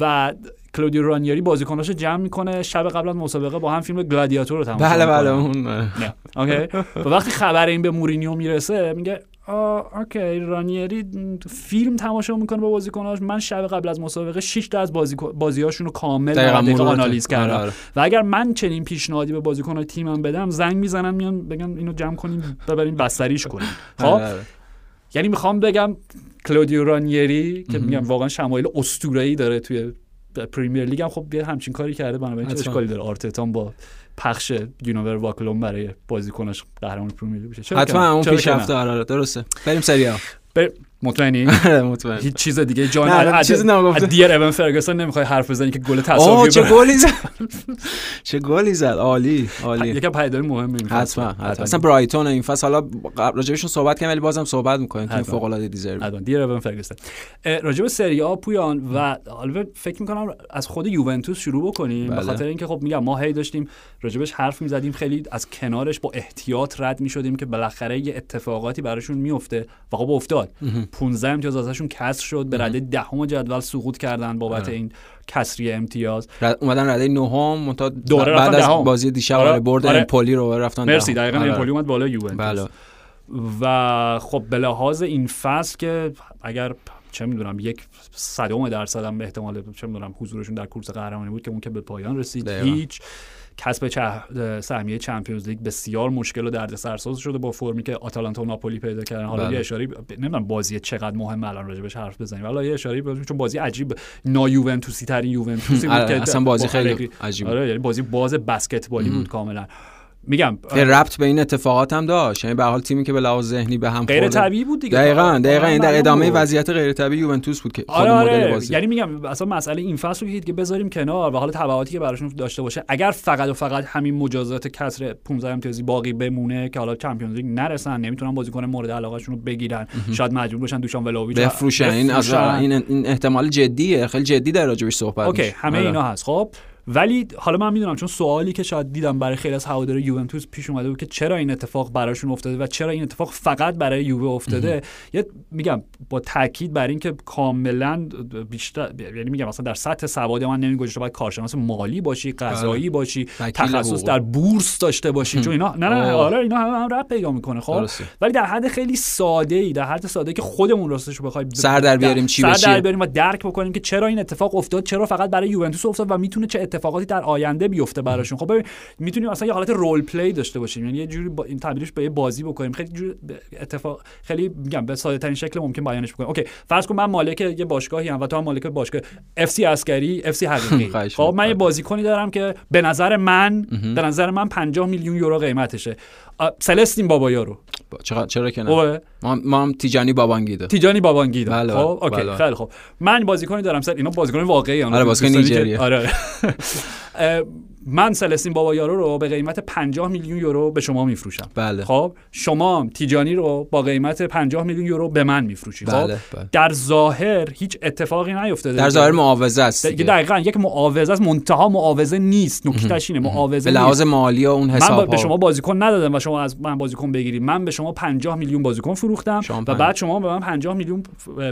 و کلودیو رانیری بازیکناشو جمع می‌کنه شب قبل از مسابقه با هم فیلم گلادیاتور رو تماشا بله بله اون okay. و وقتی خبر این به مورینیو می‌رسه میگه okay رانیری فیلم تماشا می‌کنه با بازیکناش. من شب قبل از مسابقه 6 تا از بازی بازیاشون رو کامل دقیقاً آنالیز کردم. آره، آره. و اگر من چنین پیشنهادی به بازیکن‌های تیمم بدم زنگ می‌زنن میان بگن اینو جمع کنیم ببریم بستریش کنیم. آره، خب؟ یعنی می‌خوام بگم کلودیو رانیری که میگم واقعا شمایل اسطوره‌ای داره توی پریمیر لیگ هم خب یه همچین کاری کرده بنابراین چه اشکالی داره؟ آرتتان با پخش یونیور واکلوم برای بازیکناش قهرمان پرمیر لیگ بشه حتما اون پیشرفته آره درسته. بریم سری مطمئنی؟ [LAUGHS] مطمئن. هیچ چیز دیگه جان چیزی نمی‌گفت دیر اون فرگسون نمی‌خوای حرف بزنی که گل تساوی چه گلی زد. [LAUGHS] چه گلی زد. عالی عالی. یکم پیدای مهمه حتما اصلا برایتون این فصل حالا راجبشون صحبت کنیم ولی بازم صحبت می‌کنیم. که فوق العاده دیزرو دیر اون فرگسون راجب سری آ پویان و حالا فکر می‌کنم از خود یوونتوس شروع بکنیم. به بله. خاطر اینکه خب میگم ما هی داشتیم راجبش حرف می‌زدیم. خیلی از کنارش با احتیاط رد می‌شدیم که بالاخره یه اتفاقاتی براشون میفته و خب افتاد. 15 امتیاز ازشون کسر شد به رده دهم جدول سقوط کردن بابت آره. این کسری امتیاز اومدن رده نهم دوره بعد از بازی دیشب آره. آره. برد آره. امپولی رو رفتن مرسی دقیقاً آره. امپولی اومد بالا یوونتوس بله. و خب به لحاظ این فصل که اگر چه می‌دونم یک صدم درصد هم به احتمال چه می‌دونم حضورشون در کورس قهرمانی بود که اون که به پایان رسید هیچ کسب سهمیه چمپیونز لیگ بسیار مشکل و درد سرساز شده با فرمی که آتالانتا و ناپولی پیدا کردن. حالا بله. یه اشاری نمی‌دونم بازی چقدر مهم الان راجبش حرف بزنیم. حالا یه اشاری چون بازی عجیب نا یوونتوسی ترین یوونتوسی بود که اصلا بازی خیلی عجیب آره یعنی بازی باز بسکتبالی بود کاملا. میگم ربط به این اتفاقات هم داشت. یعنی به حال تیمی که به لحاظ ذهنی به هم غیر طبیعی بود دیگه. دقیقاً دقیقاً. این در ادامه وضعیت غیر طبیعی یوونتوس بود که آره آره. بازی. یعنی میگم اصلا مسئله این فصل رو که بذاریم کنار و حالا تبعاتی که براشون داشته باشه. اگر فقط و فقط همین مجازات کسر 15 امتیازی باقی بمونه که حالا چمپیونز لیگ نرسن نمی‌تونن بازیکن مورد علاقهشون رو بگیرن. شاید مجبور باشن دوشان ولاویچ بفروشن. این این احتمال جدیه. خیلی جدی در راجبش صحبت اوکی همه آره. اینا هست. خب ولی حالا من می‌دونم چون سوالی که شاید دیدم برای خیلی از هوادار یوونتوس پیش اومده بود که چرا این اتفاق براشون افتاده و چرا این اتفاق فقط برای یووه افتاده یه میگم با تاکید بر اینکه کاملا بیشتر یعنی میگم مثلا در سطح سواد من نمیگوشه باید کارشناس مالی باشی قضایی بله. باشی تخصص در بورس داشته باشی چون اینا نه نه آره اینا هم, هم رپ پیدا می‌کنه خب؟ ولی در حد خیلی ساده ای در حد ساده که خودمون راستش بخوایم سر در بیاریم چی سر در بیاریم و درک بکنیم که چرا این اتفاق افتاد چرا فقط برای یوونتوس افتاد و می‌تونه چه اتفاقاتی در آینده بیفته براشون. خب می‌تونیم اصلا یه حالت رول پلی داشته باشیم. یعنی یه جوری با این تبدیلش به یه بازی بکنیم. خیلی جوری اتفاق خیلی میگم به ساده ترین شکل ممکن بیانش بکنیم. okay فرض کن من مالک یه باشگاهی ام و تو هم مالک باشگاه اف سی عسکری اف سی حقیقی [LAUGHS] خب من یه بازیکنی دارم که به نظر من به نظر من 50 میلیون یورو قیمتشه. سلستین بابایارو چرا چرا که نه؟ ما, ما هم تیجانی بابانگیدو. تیجانی بابانگیدو. بله خب okay بله. خیلی خب من بازیکنی دارم سر اینا بازیکن واقعی آره بازیکن نیجریه آره [LAUGHS] من سلستین بابا یارو رو به قیمت 50 میلیون یورو به شما میفروشم. بله. خب شما تیجانی رو با قیمت 50 میلیون یورو به من میفروشید خب؟ بله. بله. در ظاهر هیچ اتفاقی نیفتاده. در ظاهر معاوضه است دقیقاً یک معاوضه است. منتها معاوضه نیست. نکتهش اینه. معاوضه به لحاظ مالی و اون حساب من به شما بازیکن ندادم و شما از من بازیکن بگیرید. من به شما 50 میلیون بازیکن فروختم و بعد شما به من 50 میلیون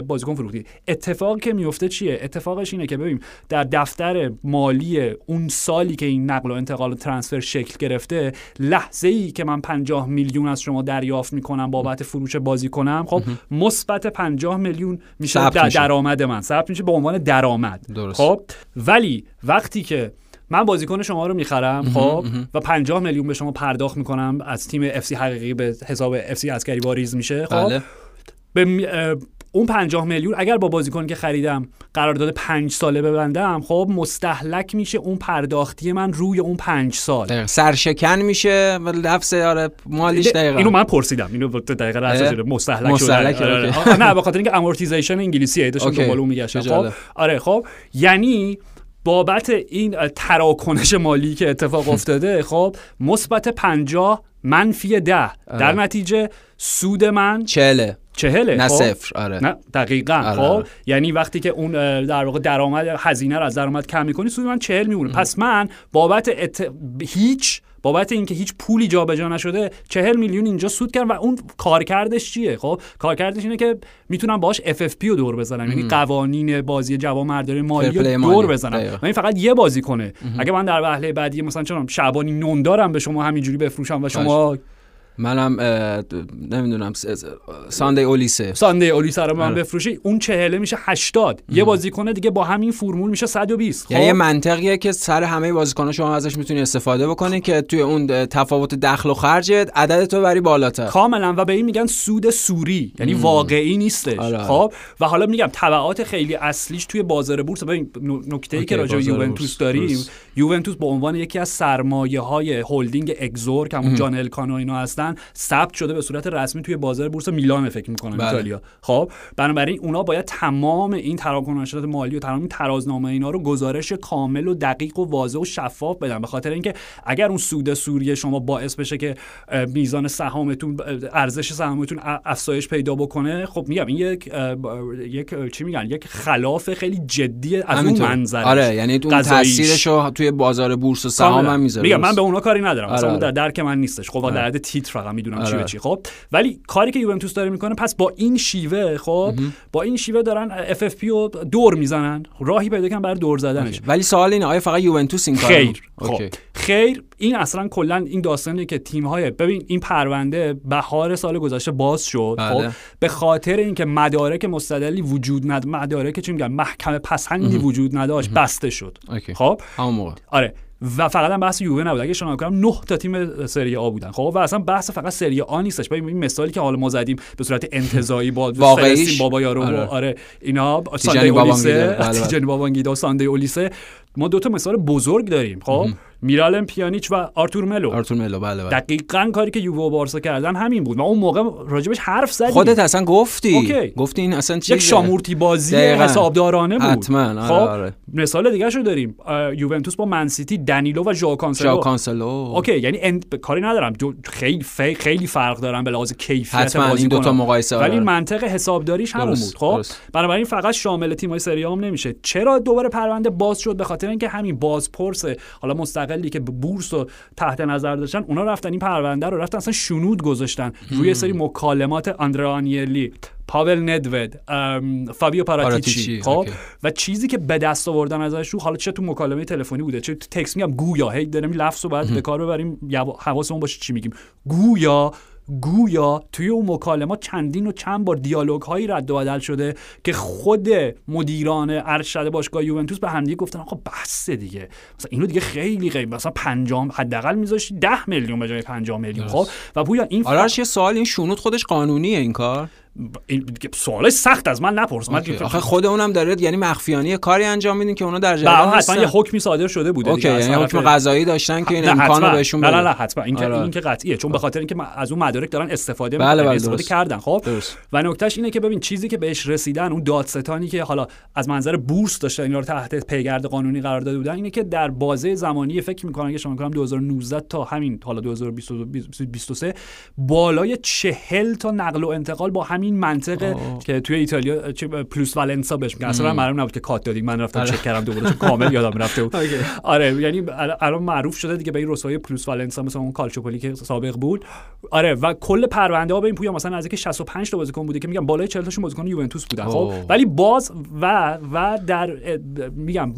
بازیکن فروختید اتفاقی که میفته چیه؟ اتفاقش اینه که ببین در دفتر مالی اون سالی که این نقل و انتقال و ترانسفر شکل گرفته. لحظه ای که من 50 میلیون از شما دریافت می‌کنم بابت فروش بازی کنم خب مثبت 50 میلیون میشه در درآمد من. ثبت میشه به عنوان درآمد. خب ولی وقتی که من بازیکن شما رو می‌خرم خب و 50 میلیون به شما پرداخت می‌کنم از تیم اف سی حقیقی به حساب اف سی عسکری واریز میشه خب بله. به اون 50 میلیون اگر با بازیکن که خریدم قرارداد 5 ساله ببندم خب مستهلک میشه اون پرداختی من روی اون 5 سال. سرشکن میشه و لفظ آره مالیش دقیقاً. اینو من پرسیدم. اینو دقیقاً اساس مستهلک, مستهلک شده. آره. آره. نه به خاطر اینکه amortization انگلیسیه داشتم دنبال میگشتم. خب؟ آره خب. یعنی بابت این تراکنش مالی که اتفاق [LAUGHS] افتاده خب مثبت 50 منفی 10 در آره. نتیجه سود من چله چهله نه خب؟ صفر آره. نه دقیقا آره. خب؟ آره. یعنی وقتی که اون در واقع درآمد هزینه رو از درآمد کم می‌کنی سود من چهل میمونه. پس من بابت ات... هیچ بابت اینکه هیچ پولی جابجا نشده چهل میلیون اینجا سود کردم و اون کارکردش چیه؟ خب؟ کارکردش اینه که می‌تونم اف پی رو دور بزنم. یعنی قوانین بازی جوامرداری مالی رو دور بزنم. و این فقط یه بازی کنه اگه من در وهله بعدی مثلا چون شعبانی نون دارم به شما همینجوری بفروشم و شما منم نمی‌دونم ساندی اولیسه ساندی اولیسه رو من آره. بفروشی اون چهله میشه 80 یه بازیکن دیگه با همین فرمول میشه 120 یعنی یه منطقیه که سر همه بازیکن‌ها شما ازش می‌تونی استفاده بکنی که توی اون تفاوت دخل و خرجت عدد تو بری بالاتر. کاملا. و به این میگن سود سوری. یعنی واقعی نیستش. آره. خب؟ و حالا میگم تبعات خیلی اصلیش توی بازار بورس. ببین نکته که راجع یوونتوس داریم یوونتوس به عنوان یکی از سرمایه های هلدینگ اگزور که همون جان الکان و اینا هستن ثبت شده به صورت رسمی توی بازار بورس میلان فکر می‌کنم بله. ایتالیا. خب بنابراین اونا باید تمام این تراکنشات مالی و تمام ترازنامه اینا رو گزارش کامل و دقیق و واضح و شفاف بدن. به خاطر اینکه اگر اون سود سوریه شما باعث بشه که میزان سهامتون ارزش سهامتون افزایش پیدا بکنه خب میگم این یک یک چی میگن؟ یک خلاف خیلی جدی از اون منظر آره یعنی اون تاثیرش رو توی بازار بورس و سهام هم می‌ذاره. میگم من به اونا کاری ندارم. آره. مثلا در درک من نیستش. خب در حد تیتر فقط می‌دونم چی به چی. خب ولی کاری که یوونتوس داره می‌کنه پس با این شیوه خب با این شیوه دارن FFP رو دور می‌زنن. راهی پیدا کردن برای دور زدنش. ولی سوال اینه آیا فقط یوونتوس این خیر. خب خیر. این اصلا کلا این داستانی که تیم های ببین این پرونده بهار سال گذشته باز شد. خب بله. به خاطر اینکه مدارک مستدلی وجود ند مدارک چی میگن محکمه پسندی وجود نداشت بسته شد. خب؟ همون موقع. آره. و فقط هم بحث یووه نبود. اگه شما کنم 9 تا تیم سری آ بودن. خب و اصلا بحث فقط سری آ نیستش. ببین این مثالی که حالا ما زدیم به صورت انتزاعی با [LAUGHS] بابا یارو آره. آره اینا ساندی اولیسه. تیجانی بابانگیدا [LAUGHS] ساندی اولیسه. ما دو تا مثال بزرگ داریم. خب میرالم پیانیچ و آرتور ملو. آرتور ملو بله بله. دقیقا کاری که یووه و بارسا کردن همین بود. و اون موقع راجبش حرف زدیم. خودت اصلا گفتی. okay. گفتی این اصلا چیه یک شامورتی بازی حسابدارانه بود. حتما آره خب آره. مثال دیگه شو داریم یوونتوس با منسیتی دنیلو و ژائو کانسلو. کانسلو. okay یعنی اند... کاری ندارم. خیلی خیلی فرق دارن به لحاظ کیفیت بازی این دو تا مقایسه ولی منطق حسابداریش همون بود. خب بنابراین فقط شامل تیم‌های سری هم نمیشه. چرا دوباره پرونده باز شد؟ به خاطر اینکه همین بازپرس حالا مستقلی که بورس رو تحت نظر داشتن اونا رفتن این پرونده رو رفتن اصلا شنود گذاشتن. روی سری مکالمات آندرانیلی پاول ندود فابیو پاراتیچی. خب؟ و چیزی که به دست آوردن ازش رو حالا چه تو مکالمه تلفنی بوده چه تو تکس میگم گویا. هی داریم لفظ رو باید به کار ببریم حواسمون باشه چی میگیم. گویا گویا توی اون مکالمات چندین و چند بار دیالوگ هایی رد و بدل شده که خود مدیران ارشد باشگاه یوونتوس به همدیگه گفتن خب بس دیگه. مثلا اینو دیگه خیلی خیلی مثلا 5 حداقل میذاشتی 10 میلیون به جای 5 میلیون. خب؟ و پویا این آرش یه سوال این شونوت خودش قانونیه این کار؟ سوالش سخت از من نپرس. من آخه خود اونم داره یعنی مخفیانه کاری انجام میدین که اونا در جریان حتما یه حکمی صادر شده بوده اوکی یعنی حکم قضایی داشتن که این امکانو بهشون نه نه نه حتما. این که آره. این که قطعیه چون به خاطر اینکه از اون مدارک دارن استفاده بله بله استفاده کردن. خب و نکتهش اینه که ببین چیزی که بهش رسیدن اون دادستانی که حالا از منظر بورس داشته اینا رو تحت پیگرد قانونی قرار داده بودن اینه که در بازه زمانی فکر می‌کنن که شما کنم 2019 تا همین حالا 2023 بالای 40 تا نقل و انتقال با همین منطق که توی ایتالیا پلوس والنسا بهش میگن. اصلا معلوم نبود که کات دادیم. من رفتم آره. چک کردم دوباره چون کامل یادم رفته بود. [LAUGHS] آره یعنی الان معروف شده دیگه به این رسوای پلوس والنسا مثلا اون کالچوپولی که سابق بود. آره و کل پرونده ها به این پویا مثلا نزدیک 65 تا بازیکن بوده که میگم بالای 40 تاشون بازیکن یوونتوس بودن خب؟ ولی باز و و در میگم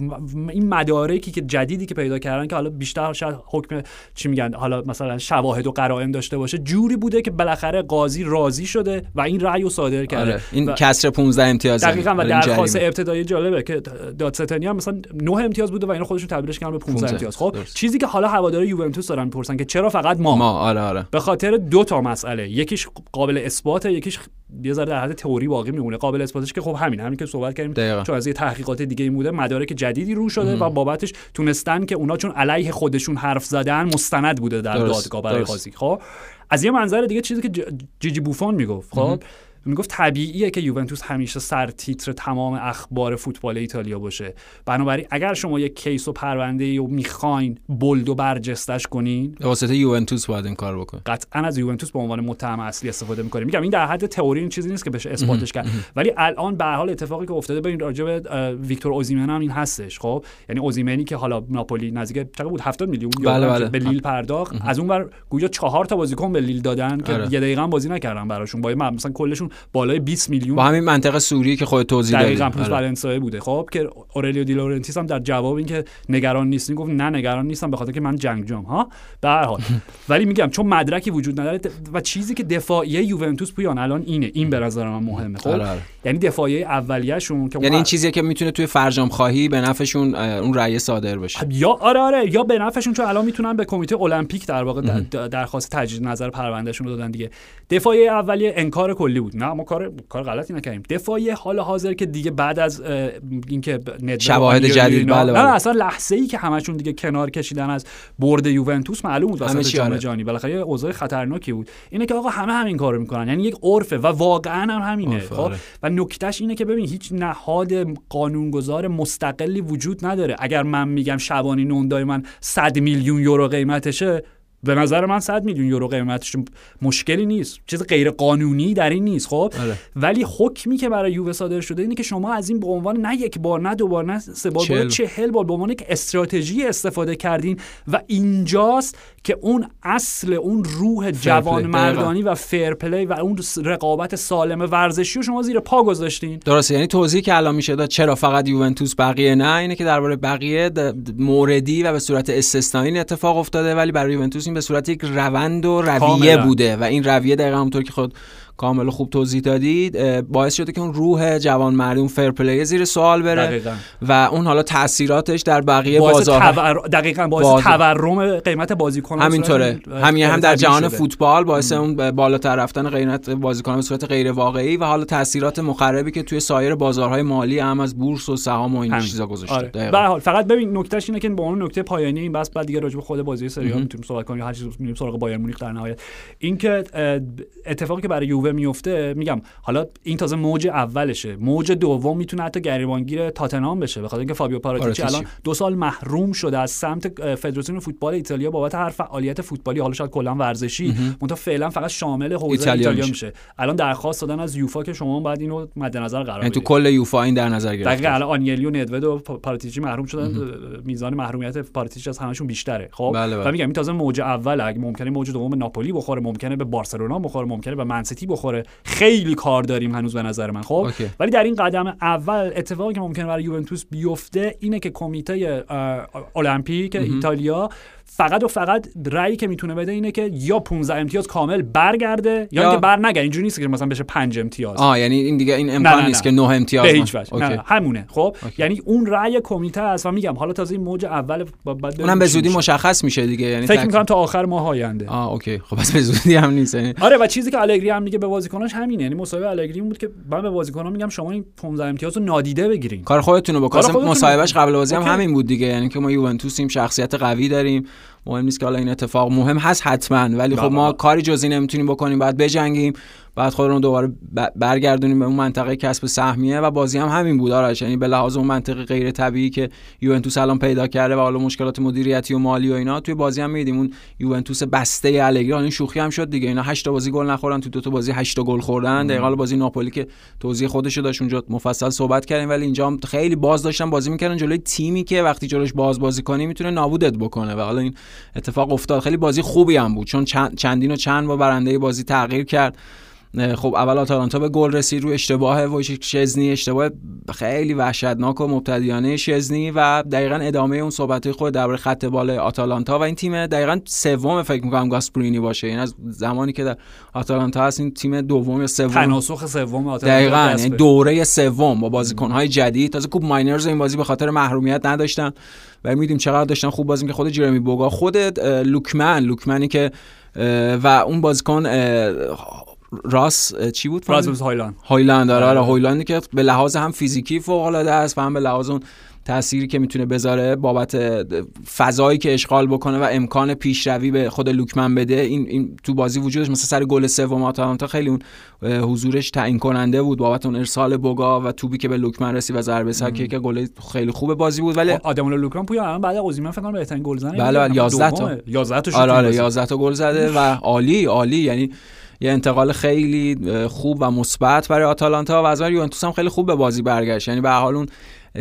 این مدارکی که جدیدی که پیدا کردن که حالا بیشتر شاید حکم چی میگن حالا مثلا شواهد و قرائن داشته باشه جوری بوده که بالاخره قاضی راضی شده و این رأی رو صادر کرده. آره. این کسر 15 امتیاز دقیقاً و درخواست ابتدایی جالبه که دادستانی هم مثلا 9 امتیاز بوده و اینا خودشون تبدیلش کردن به 15 امتیاز. خب چیزی که حالا هوادار یوونتوس دارن پرسن که چرا فقط ما؟ ما آره آره. به خاطر دو تا مسئله. یکیش قابل اثباته یکیش یه ذره در حد تئوری باقی میمونه. قابل اثباتش که خب همین همین که صحبت کردیم. دقیقا. چون از یه تحقیقات دیگه این بوده مدارک جدیدی رو شده و بابتش تونستن که اونا چون علیه خودشون حرف زدن مستند بوده در دادگاه برای قاضی خب از یه منظر دیگه چیزی که جیجی بوفون می‌گفت. خب می‌گفت طبیعیه که یوونتوس همیشه سر تیتر تمام اخبار فوتبال ایتالیا باشه. بنابراین اگر شما یک case و پرونده ای و می‌خواین bold و برجستش کنین به واسطه یوونتوس باید این کار بکن قطعا از یوونتوس به عنوان متهم اصلی استفاده می‌کنیم. میگم این در حد تئوری این چیزی نیست که بشه اثباتش کرد. ولی الان به حال اتفاقی که افتاده ببین راجع به ویکتور اوزیمن هم این هستش خب؟ یعنی اوزیمنی که حالا ناپولی نزدیک چقدر بود؟ 70 میلیون بله بله. به لیل پرداخت. از اون ور گویا چهار تا بازیکن به لیل دادن که آره. یه دقیقه بازی نکردن براشون. با مثلا کلشون بالای 20 میلیون. با همین منطق صوری که خود توضیح دادی. دقیقاً آره. بوده. خب که اورلیو دی لورنتیس هم در جواب اینکه نگران نیستین گفت نه نگران نیستم به خاطر که من جنگجوم ها؟ به هر حال. [LAUGHS] ولی میگم چون مدرکی وجود نداره و چیزی که دفاعیه یوونتوس پویان الان اینه. این به نظر من مهمه خب؟ آره، آره. یعنی دفاعیه اولیه‌شون که یعنی این چیزیه که می‌تونه توی فرجام خواهی به نفعشون اون رأی صادر بشه. یا آره آره. یا به نفعشون چون الان می‌تونن به کمیته المپیک در واقع درخواست تجدید نظر پروندهشون رو دادن دیگه. دفاعیه اولیه انکار کلی بود. نه ما کار کار غلطی نکردیم دفاعیه حال حاضر که دیگه بعد از اینکه شواهد جدید بله, بله. نه اصلا لحظه ای که همشون دیگه کنار کشیدن از برد یوونتوس معلوم بود وسط جام آره. جهانی بالاخره اوضاع خطرناکی بود اینه که آقا همه همین کارو می‌کنن یعنی یک عرفه و واقعا هم همینه خب آره. و نکتهش اینه که ببین هیچ نهاد قانونگذار مستقلی وجود نداره اگر من میگم شبانی نوندای من 100 میلیون یورو قیمتشه به نظر من 100 میلیون یورو قیمتش مشکلی نیست. چیز غیر قانونی در این نیست خب؟ آره. ولی حکمی که برای یووه صادر شده اینه که شما از این به عنوان نه یک بار نه دو بار نه سه بار چهل, چهل بار به عنوان یک استراتژی استفاده کردین و اینجاست که اون اصل اون روح جوان مردانی و fair play و اون رقابت سالم ورزشی رو شما زیر پا گذاشتین. درسته یعنی توضیحی که الان میشه داد چرا فقط یوونتوس بقیه نه؟ اینه که درباره بقیه موردی و به صورت استثنایی اتفاق افتاده ولی برای یوونتوس این به صورت یک روند و رویه بوده و این رویه دقیقا همونطور که خود کامل خوب توضیح دادید باعث شده که اون روح جوان اون فر پلی زیر سوال بره دقیقا. و اون حالا تاثیراتش در بقیه بازار تور... دقیقاً باعث باز... تورم قیمت بازیکن همینطوره. همین هم در جهان. فوتبال باعث اون بالاتر رفتن قیمت بازیکن به صورت غیر واقعی و حالا تاثیرات مخربی که توی سایر بازارهای مالی هم از بورس و سهام و این چیزا گذاشته. آره. به حال فقط ببین نکتهش اینه که با اون نکته پایانی این بس بعد دیگه راجع به خود بازی سری می‌تونیم صحبت کنیم. هر چیز میریم سراغ بایر مونیخ در نهایت. اینکه اتفاقی که برای یووه میفته میگم حالا این تازه موج اولشه. موج دوم می‌تونه حتی گریبانگیر تاتنهام بشه. بخاطر اینکه فابیو پاراتیچی الان دو سال محروم شده از سمت فدراسیون فوتبال ایتالیا بابت هر فعالیت فوتبالی حالا شاید کلا ورزشی منتها فعلا فقط شامل حوزه ایتالیا, ایتالیا میشه. الان درخواست دادن از یوفا که شما باید اینو مد نظر قرار بدید تو کل یوفا این در نظر گرفته. دقیقاً الان آنیلی و ندوید و پاراتیچی محروم شدن. میزان محرومیت پاراتیچی از همشون بیشتره. خب؟ بله بله. و میگم این تازه موج اول اگه ممکنه موج دوم ناپولی بخوره ممکنه به بارسلونا بخوره ممکنه به منسیتی بخوره. خیلی کار داریم هنوز به نظر من خب؟ ولی در این قدم اول اتفاقی که ممکنه برای یوونتوس بیفته اینه که کمیته المپیک ایتالیا فقط و فقط رأیی که می‌تونه بده اینه که یا 15 امتیاز کامل برگرده یا, یا... اینکه بر نگرده اینجوری نیست که مثلا بشه 5 امتیاز. آه یعنی این دیگه این امکان نیست که 9 امتیاز به هیچ وجه. نه همونه خب؟ okay. یعنی اون رأی کمیته است و میگم حالا تازه این موج اول بعد اونم به زودی مشخص میشه دیگه یعنی فکر می‌کنم تا آخر ماه آینده. آه okay. خب بس به زودی هم نیست یعنی آره و چیزی که الگری هم میگه به بازیکناش همینه. یعنی مصاحبه الگری بود که من به بازیکنان میگم شما این 15 امتیاز رو نادیده بگیرین. کار خودتون رو بکنید مصاحبهش قبل بازی هم همین بود دیگه. یعنی که ما یوونتوسیم شخصیت قوی داریم. مهم نیست که حالا این اتفاق مهم هست حتما. ولی خب بله، ما بله. کاری جزی نمی‌تونیم بکنیم. بعد بجنگیم. بعد خودمون دوباره برگردونیم به اون منطقه کسب سهمیه و بازی هم همین بود آرش. یعنی به لحاظ اون منطقه غیر طبیعی که یوونتوس الان پیدا کرده و حالا مشکلات مدیریتی و مالی و اینا توی بازی هم میدیم. اون یوونتوس بسته الگری این شوخی هم شد دیگه. اینا 8 تا بازی گل نخورن تو دو تا بازی 8 تا گل خوردن. دقیقاً بازی ناپولی که توضیح خودشو داشت اونجا مفصل صحبت کردیم ولی اینجا خیلی باز داشتن بازی می‌کردن جلوی تیمی که وقتی جلوش باز بازی کنی می‌تونه نابودت بکنه. و حالا این اتفاق افتاد. خیلی بازی خوبی هم بود. چون چندین و چند با برنده بازی تغییر کرد. خب اول آتالانتا به گل رسید روی اشتباه شزنی اشتباه خیلی وحشتناک و مبتدیانه شزنی و دقیقا ادامه اون صحبت خود درباره خط بالای آتالانتا و این تیم دقیقا سوم فکر می‌کنم گاسپرینی باشه. این از زمانی که در آتالانتا هست این تیم دوم یا سوم تناسخ سوم آتالانتا دقیقاً یعنی دوره سوم با بازیکن‌های جدید. تازه کوب ماینرز این بازی به خاطر محرومیت نداشتن و میدیم چقدر داشتن خوب بازی که خود جرمی بوگا خود لوکمن. لوکمنی که و اون بازیکن راس چی بود راس هایلند. هایلند آره, آره. هایلندی که به لحاظ هم فیزیکی فوق العاده است و هم به لحاظ اون تأثیری که می‌تونه بذاره بابت فضایی که اشغال بکنه و امکان پیشروی به خود لوکمن بده این, این تو بازی وجودش مثل سر گل سوم آتالانتا خیلی اون حضورش تعیین کننده بود بابت اون ارسال بوگا و توپی که به لوکمن رسید و ضربه سکی که گل خیلی خوب بازی بود ولی آدم لوکمن پویا الان بعد اوزیمن فکر کنم بهترین گل زنه بله 11 تا. 11 تا آره آره 11 تا گل زده و عالی عالی یعنی یه انتقال خیلی خوب و مثبت برای آتالانتا و از یوونتوس هم خیلی خوب به بازی برگشت. یعنی به حال اون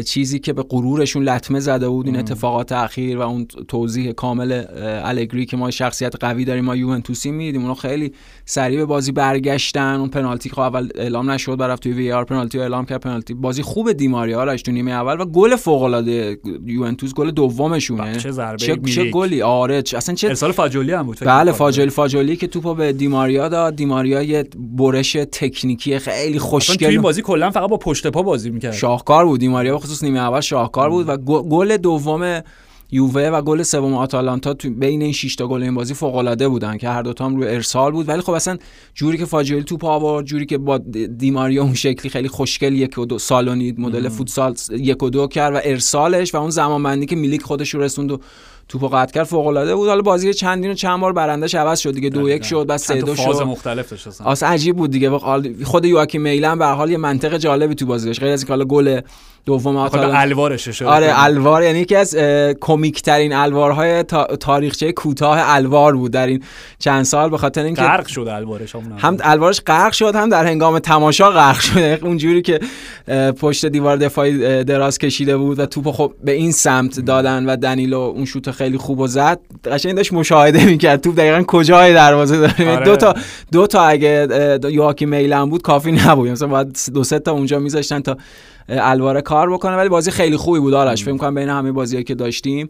چیزی که به غرورشون لطمه زده بود این اتفاقات اخیر و اون توضیح کامل الگری که ما شخصیت قوی داریم ما یوونتوسی میدیم. اونو خیلی سریع به بازی برگشتن. اون پنالتی که اول اعلام نشد برفت توی وی آر پنالتی اعلام کرد. پنالتی بازی خوب دیماریا راش تو نیمه اول و گل فوق العاده یوونتوس گل دومشونه. چه ضربه چه, چه گلی؟ آره اصلا چه ارسال فاجولی هم بود بله فاجولی فاجولی که توپو به دیماریا داد. دیماریا یه برش تکنیکی خیلی خوشگل توی بازی کلا فقط با پشت پا بازی می‌کرد. شاهکار بود. دیماریا خصوص نیمه اول شاهکار بود و گل دوم یووه و گل سوم آتالانتا تو بین این 6 تا گل این بازی فوق العاده بودن که هر دو هم روی ارسال بود. ولی خب اصلا جوری که فاجیل توپ آورد جوری که با دیماریا اون شکلی خیلی خوشگل یک و دو سالونی مدل فوتسال یک و دو کرد و ارسالش و اون زمان که میلیک خودش رو رسوند و توپو قطع کرد فوق العاده بود. حالا بازی چندین و چند بار برندش عوض شد دیگه دو یک شد بعد سه دو شد. مختلف داشت عجیب بود دیگه. خود یواکی میلن به حال یه منطق جالبی تو بازی داشت غیر از اینکه حالا گل دوم آتالانتا. الوارش آره الوار یعنی یکی از کمیک ترین الوارهای تاریخچه کوتاه الوار بود در این چند سال به خاطر اینکه غرق شد الوارش هم الوارش غرق شد هم در هنگام تماشا غرق شد. یعنی اونجوری که پشت دیوار دفاعی دراز کشیده بود و توپ خب به این سمت دادن و دنیلو اون شوت خیلی خوب و زد. قشنگ داشت مشاهده می‌کرد. توپ دقیقا کجای دروازه داره؟ آره. دو تا دو تا اگه یواکی میلان بود کافی نبود. مثلا باید دو سه تا اونجا میذاشتن تا الواره کار بکنه ولی بازی خیلی خوبی بود آرش. فکر کنم بین همه بازیایی که داشتیم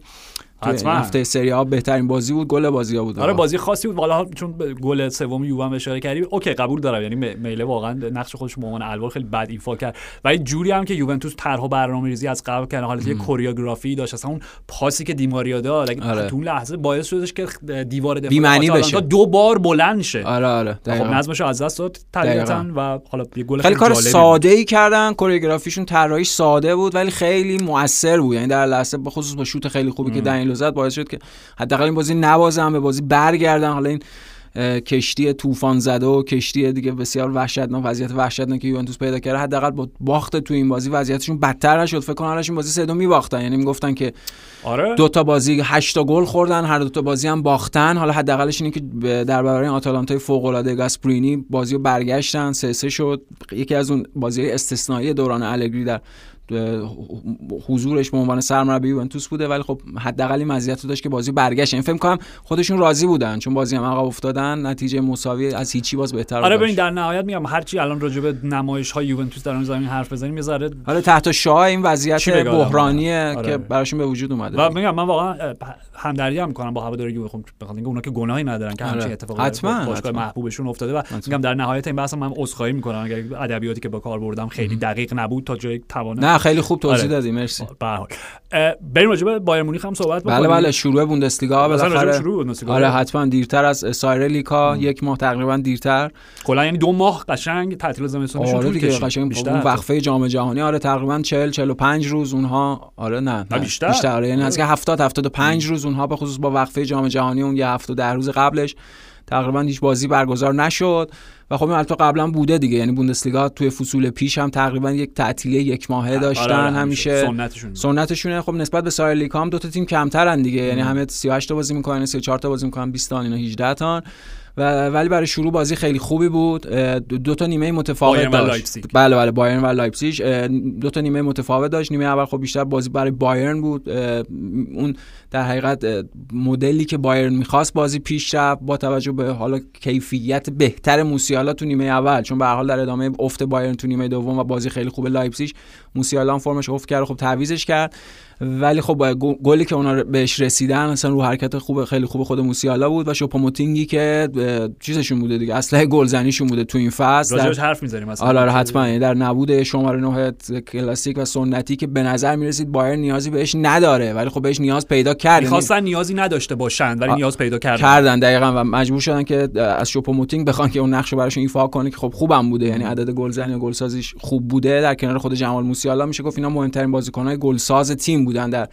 حتما. هفته سری ها بهترین بازی بود گل بازی ها بود. آره بازی خاصی بود. والا چون گل سوم یووه هم اشاره کردی اوکی قبول دارم. یعنی میله واقعا نقش خودش به عنوان الوار خیلی بد ایفا کرد. ولی جوری هم که یوونتوس طرح برنامه‌ریزی از قبل کرد حالت یه کوریوگرافی داشت اصلا اون پاسی که دیماریا داد آره. تو اون لحظه باعث شدش که دیوار دفاع بشه. دو بار بلند شه. آره آره خب نظمش از دست داد طبیعتا و حالا یه گل خیلی کار ساده ای کردن. کوریوگرافیشون طراحی ساده بود ولی خیلی موثر بود. یعنی در لحظه به خصوص با شوت خیلی خوبی که دنیلو زد باعث شد که حداقل این بازی نبازن به بازی برگردن حالا این کشتی طوفان زده و کشتی دیگه بسیار وحشتناک وضعیت وحشتناک که یوونتوس پیدا کرده حداقل با باخت تو این بازی وضعیتشون بدتر نشد. فکر کنم این بازی سه دو میباختن. یعنی می‌گفتن که آره. دو تا بازی 8 تا گل خوردن هر دو تا بازی هم باختن. حالا حداقلش اینه که در برابر آتالانتای فوق العاده گاسپرینی بازی رو برگشتن. سه سه شد. یکی از اون بازی استثنایی دوران الگری در حضورش به عنوان سرمربی یوونتوس بوده ولی خب حداقل این مزیت رو داشت که بازی برگشت. این فکر کنم خودشون راضی بودن چون بازی هم عقب افتادن نتیجه مساوی از هیچی باز بهتر آره ببین در نهایت میگم هرچی الان راجع به نمایش های یوونتوس در اون زمین حرف بزنیم یه ذره آره تحت شاه این وضعیت بحرانیه آره. که براشون به وجود اومده. و میگم من واقعا همدردی هم می‌کنم با هواداری خب بخاطر اینکه اونا که گناهی ندارن که همچین آره. اتفاقی باشگاه محبوبشون افتاده و میگم در نهایت این بحث من عذرخواهی می‌کنم. اگر ادبیاتی که با کار بردم خیلی دقیق نبود تا جای توانه نه خیلی خوب توضیح آره. دادی مرسی. به حال. بریم راجع به بایر مونیخ هم صحبت بکنیم. بله بله شروع بوندسلیگا بالاخره. آره حتما دیرتر از سایر لیگا یک ماه تقریبا دیرتر. کلا یعنی دو ماه قشنگ تعطیل زمستونشون آره کشید قشنگ بیشتر وقفه جام جهانی آره تقریبا 40 45 روز اونها آره نه, نه بیشتر؟ بیشتر آره یعنی از 70 75 روز اونها به خصوص با وقفه جام جهانی اون یه هفته در روز قبلش تقریبا هیچ بازی برگزار نشد. و خب البته قبلا بوده دیگه. یعنی بوندسلیگا توی فصول پیش هم تقریبا یک تعطیلی یک ماهه آره، داشتن آره همیشه. سنتشون. سنتشونه. خب نسبت به سایر لیگ هم دو تا تیم کمترن دیگه. یعنی همه 38 تا بازی می‌کنن 34 تا بازی می‌کنن 20 تا اینا 18 تا. و ولی برای شروع بازی خیلی خوبی بود. دو تا نیمه متفاوت داشت. بله بله بایرن و لایپزیگ. دو تا نیمه متفاوت داشت. نیمه اول خب بیشتر بازی برای بایرن بود. اون در حقیقت مدلی که بایرن می‌خواست بازی پیش رفت با توجه به حالا کیفیت بهتر موسیالا تو نیمه اول. چون به حال در ادامه افت بایرن تو نیمه دوم و بازی خیلی خوب لایپزیگ. موسیالا فرمش افت کرد خب تعویزش کرد. ولی خب گلی که اونا بهش رسیدن مثلا رو حرکت خوب خیلی خوب خود موسیالا بود و شوپوموتینگی که چیزشون بوده دیگه. اصلا گلزنیشون بوده تو این فصل. در... حرف می‌زنیم مثلا آره حتما. یعنی در نبود شماره 9 کلاسیک و سنتی که به نظر می‌رسید بایر نیازی بهش نداره ولی خب بهش نیاز پیدا کرد می‌خواستن نیازی نداشته باشن ولی نیاز پیدا کردن. کردن دقیقاً. و مجبور شدن که از شوپوموتینگ بخوان که اون نقش رو براشون ایفا کنه که خب خوبم بوده. یعنی عدد گلزنی و گلسازیش خوب بوده. در کنار خود جمال موسیالا میشه گفت اینا مهمترین بازیکن‌های گلساز تیم بودن در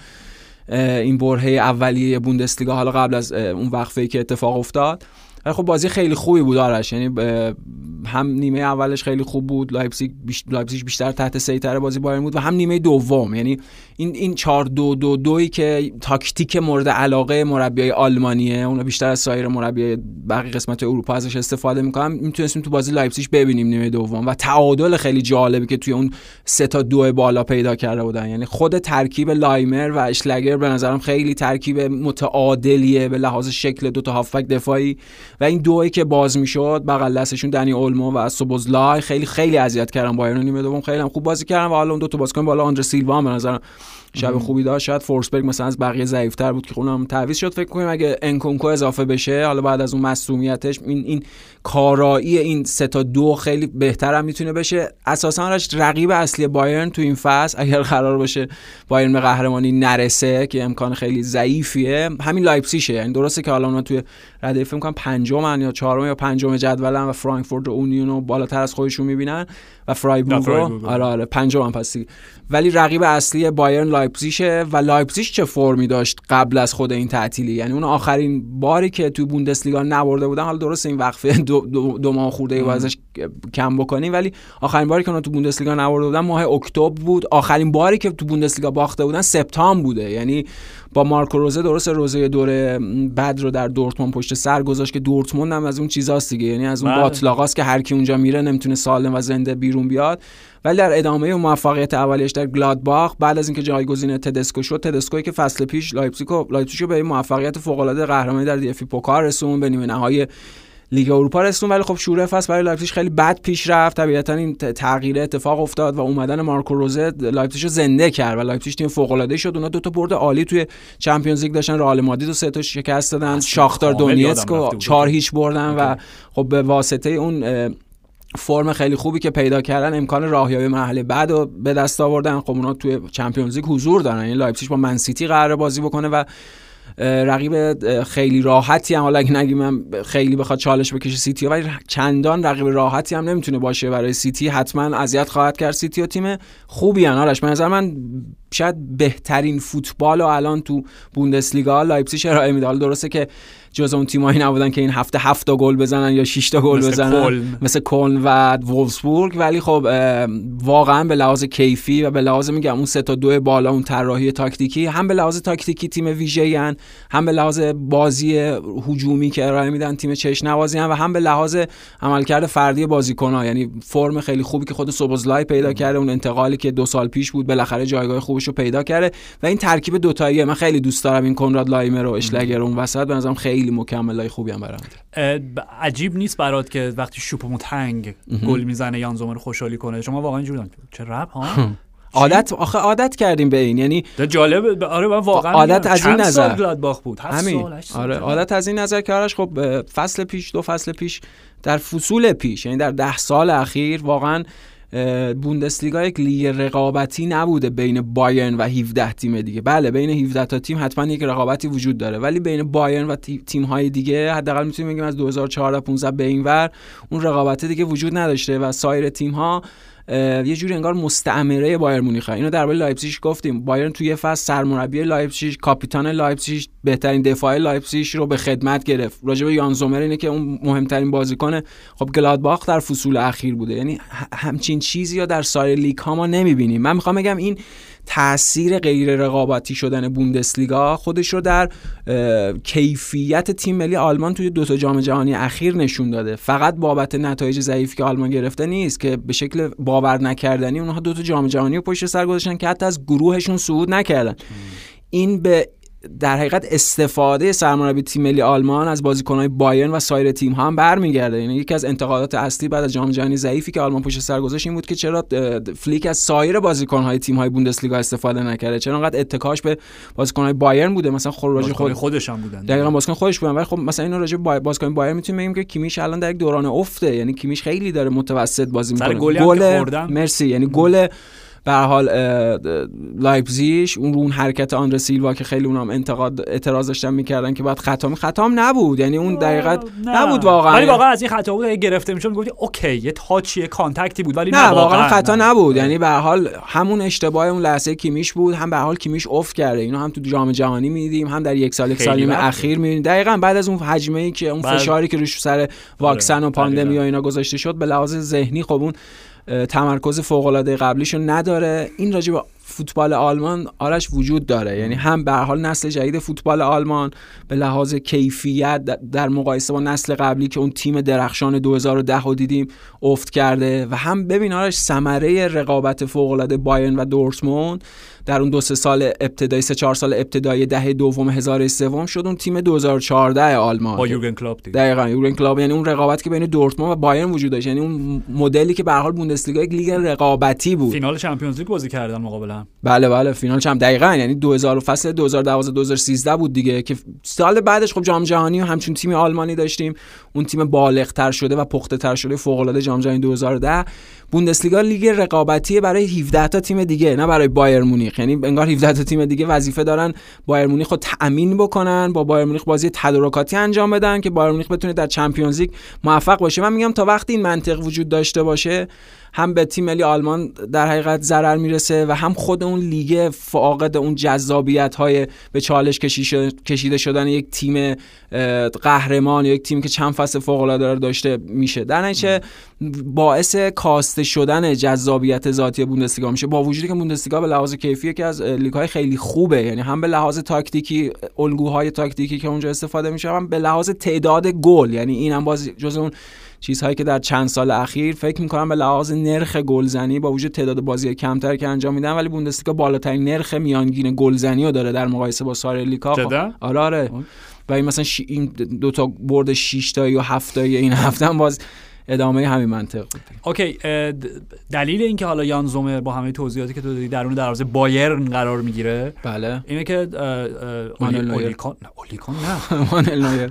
این برهه اولیه بوندسلیگا حالا قبل از اون وقفه که اتفاق افتاد. ولی خب بازی خیلی خوبی بود آرش. یعنی هم نیمه اولش خیلی خوب بود لایپزیگ لایپزیگ بیشتر تحت سیطره بازی بایرن بود و هم نیمه دوم. یعنی این این 4 2 2 2 که تاکتیک مورد علاقه مربیای آلمانیه اونا بیشتر از سایر مربیای باقی قسمت اروپا ازش استفاده می‌کنن. می‌تونستیم تو بازی لایپزیگ ببینیم نیمه دوم و تعادل خیلی جالبی که توی اون سه تا دو بالا پیدا کرده بودن. یعنی خود ترکیب لایمر و اشلگر به نظرم خیلی ترکیب متعادلیه به لحاظ شکل دو تا هافبک دفاعی. و این دوی که باز می‌شد بغل دستشون دنی اولمو و سوبوزلای خیلی خیلی اذیت کردن بایرن نیمه دوم. خیلی هم خوب بازی کردن و حالا اون دو تا بازیکن بالا آندر سیلوا هم به نظرم شب خوبی داشت. شاید فورسبرگ مثلا از بقیه ضعیفتر بود که اونم تعویض شد. فکر کنیم اگه انکونکو اضافه بشه حالا بعد از اون مصونیتش این این کارایی این سه تا دو خیلی بهتر هم می‌تونه بشه. اساسا رقیب اصلی بایرن تو این فصل اگر قرار باشه بایرن به قهرمانی نرسه که امکان خیلی ضعیفیه. همین لایپزیشه یعنی درسته که حالا اونا توی رده فکر پنجم یا چهارم یا پنجم جدولن و فرانکفورت و اونیون بالاتر از خودشون می‌بینن. و فرایبورگ آره آره پنجم پس. ولی رقیب اصلی بایرن لایپزیگه و لایپزیگ چه فرمی داشت قبل از خود این تعطیلی؟ یعنی اون آخرین باری که تو بوندسلیگا نبرده بودن حالا درست این وقفه [LAUGHS] دو, دو, دو ماه خورده ای ازش کم بکنیم ولی آخرین باری که اون تو بوندسلیگا نبرده بودن ماه اکتبر بود. آخرین باری که تو بوندسلیگا باخته بودن سپتامبر بوده. یعنی با مارکو روزه درست روزه دوره بعد رو در دورتموند پشت سر گذاشت که دورتموند هم از اون چیزاست دیگه یعنی از اون باطلاقاست بله. که هر کی اونجا میره نمی‌تونه سالم و زنده بیرون بیاد ولی در ادامه موفقیت اولیش در گلادباخ بعد از اینکه جایگزین تدسکو شد تدسکوی که فصل پیش لایپزیگ لایپزیگ به موفقیت فوق العاده قهرمانی در DFB Pokal رسون به نیمه نهایی لیگ اروپا رسون ولی خب شروع فصل برای لایپزیگ خیلی بد پیش رفت. طبیعتا این تغییر اتفاق افتاد و اومدن مارکو روزه لایپزیگ رو زنده کرد و لایپزیگ تیم فوق العاده شد. اونا دو تا برد عالی توی Champions League داشتن. رئال مادرید رو سه تا شکست دادن. شاختار دونیتسک رو 4 هیچ بردن و خب به واسطه اون فرم خیلی خوبی که پیدا کردن امکان راهیابی مرحله بعد رو به دست آوردن. خب اونا توی Champions League حضور دارن. این یعنی لایپزیگ با من سیتی قرار بازی بکنه و رقیب خیلی راحتی هم حالا اگه نگیم من خیلی بخواد چالش بکشه سیتی ولی چندان رقیب راحتی هم نمی‌تونه باشه برای سیتی. حتما اذیت خواهد کرد سیتی و تیم خوبی ان آرش نظر من شاید بهترین فوتبال و الان تو بوندسلیگا لایپزیگ ارائه میده؟ حالا درسته که جز اون تیمایی نبودن که این هفته هفت تا گل بزنن یا 6 تا گل بزنن. مثل کلن و وولفسبورگ. ولی خب واقعا به لحاظ کیفی و به لحاظ میگم اون سه تا دو بالا اون طراحی تاکتیکی هم به لحاظ تاکتیکی تیم ویژه هم به لحاظ بازی هجومی که ارائه میدن تیم چش نوازی و هم به لحاظ عملکرد فردی بازیکن‌ها. یعنی فرم خیلی خوبی که خود سوبوزلای پیدا کرده اون انتقالی که دو سال پیش بود بالاخره جایگاه خوبش رو پیدا کرده. و این ترکیب دوتایی من خیلی دوست دارم این کنراد لایمر و اشلگر اون وسط. به نظرم خیلی خیلی مکملای خوبی هم برند عجیب نیست برات که وقتی شوپمو تنگ گل می‌زنه یان زومر خوشحالی کنه؟ شما واقعا اینجوری چه رب ها؟ [LAUGHS] عادت آخه عادت کردیم به این. یعنی جالب آره من واقعا عادت از این نظر. باخ بود؟ همین. آره عادت از این نظر که خب فصل پیش دو فصل پیش در فصول پیش یعنی در ده سال اخیر واقعا بوندسلیگا یک لیگ رقابتی نبوده بین بایرن و 17 تیم دیگه. بله بین 17 تا تیم حتما یک رقابتی وجود داره. ولی بین بایرن و تیم های دیگه حداقل می‌تونیم بگیم از 2014 15 به این ور اون رقابت دیگه وجود نداشته و سایر تیم ها یه جوری انگار مستعمره بایرن مونیخ اینو درباره لایپزیگ گفتیم. بایرن توی فصل سرمربی لایپزیگ کاپیتان لایپزیگ بهترین دفاع لایپزیگ رو به خدمت گرفت. راجع به یان زومر اینه که اون مهمترین بازیکن خب گلادباخ در فصول اخیر بوده. یعنی همچین چیزی یا در سایر لیگ ها ما نمی‌بینیم. من می‌خوام بگم این تاثیر غیر رقابتی شدن بوندسلیگا خودش رو در کیفیت تیم ملی آلمان توی دو تا جام جهانی اخیر نشون داده. فقط بابت نتایج ضعیفی که آلمان گرفته نیست که به شکل باور نکردنی اونها دو تا جام جهانی رو پشت سر گذاشتن که حتی از گروهشون صعود نکردن. این به در حقیقت استفاده سرمربی تیم ملی آلمان از بازیکنهای بایرن و سایر تیم ها هم برمیگرده. یعنی یکی از انتقادات اصلی بعد از جام جهانی ضعیفی که آلمان پشت سر گذاشت این بود که چرا فلیک از سایر بازیکنهای تیم های بوندسلیگا استفاده نکرده. چرا انقدر اتکاش به بازیکنهای بایرن بوده؟ مثلا خود خود خودش هم بودن. دقیقاً بازیکن خودش بودن. ولی خب مثلا اینو راجع به بازیکن بایرن می‌تونیم بگیم که کیمیش الان در یک دوران افته. یعنی کیمیش خیلی داره متوسط بازی می‌کنه. گل مرسی. یعنی گل به هر حال لایپزیگ اون رو اون حرکت آندره سیلوا که خیلی اونم انتقاد اعتراض داشتن می‌کردن که بعد خطا خطا نبود. یعنی اون دقیقاً نبود واقعا. ولی واقعا از این خطا بود گرفته می‌شد می‌گفتی اوکی یه touch یه contact ی بود ولی نه واقعا خطا نبود. یعنی به هر حال همون اشتباه اون لحظه کیمیش بود هم به هر حال کیمیش افت کرده. اینو هم تو جام جهانی می‌دیدیم هم در یک سال یک سال اخیر می‌بینیم دقیقاً بعد از اون حجمه ای که اون فشاری که روش سر واکسن و آره، پاندمی و اینا گذاشته شد به لحاظ ذهنی خب اون تمرکز فوق العاده قبلیشو نداره. این راجع به فوتبال آلمان آرش وجود داره. یعنی هم به هر حال نسل جدید فوتبال آلمان به لحاظ کیفیت در مقایسه با نسل قبلی که اون تیم درخشان 2010 رو دیدیم افت کرده و هم ببین آرش ثمره رقابت فوق العاده بایرن و دورتموند در اون دو سه سال ابتدایی سه چهار سال ابتدایی دهه دوم هزار سوم شد اون تیم 2014 آلمان. با یورگن کلوپ دقیقاً یورگن کلوپ یعنی اون رقابت که بین دورتموند و بایرن وجود داشت. یعنی اون مدلی که به هر حال بوندسلیگا یک لیگ رقابتی بود. فینال چمپیونز لیگ بازی کردن مقابلا. بله بله فینال چم دقیقاً یعنی 2000 فصل 2012 2013 بود دیگه که سال بعدش خب جام جهانی و همچین تیم آلمانی داشتیم. اون تیم بالغتر شده و پخته تر شده فوق العاده جام جهانی 2010 بوندسلیگا لیگ رقابتی برای 17 تا تیم دیگه نه برای بایرن مونیخ. یعنی انگار 17 تا تیم دیگه وظیفه دارن بایرن مونیخ رو تأمین بکنن با بایرن مونیخ بازی تدارکاتی انجام بدن که بایرن مونیخ بتونه در چمپیونز لیگ موفق باشه. من میگم تا وقتی این منطق وجود داشته باشه هم به تیم ملی آلمان در حقیقت ضرر می‌رسه و هم خود اون لیگ فاقد اون جذابیت های به چالش کشیده شدن یک تیم قهرمان یا یک تیم که چند فصل فوق العاده داشته میشه. در نتیجه باعث کاسته شدن جذابیت ذاتی بوندسلیگا میشه. با وجودی که بوندسلیگا به لحاظ کیفی که از لیگ های خیلی خوبه. یعنی هم به لحاظ تاکتیکی الگوهای تاکتیکی که اونجا استفاده میشه هم به لحاظ تعداد گل. یعنی اینم باز جز اون چیزهایی که در چند سال اخیر فکر می‌کنم به لحاظ نرخ گلزنی با وجود تعداد بازی کمتر که انجام میدن ولی بوندسلیگا بالاترین نرخ میانگین گلزنی رو داره در مقایسه با سایر لیگ‌ها خب، آره آره. و این مثلا این دو تا برد 6 تا یا 7 تا این هفته هم باز ادامه همین منطق بود. اوکی دلیل اینکه حالا یان زومر با همه توضیحاتی که تو دادی درون دروازه بایرن قرار می‌گیره بله. اینه که اولیکان نه اولیکان نه. [LAUGHS] مانوئل نویر.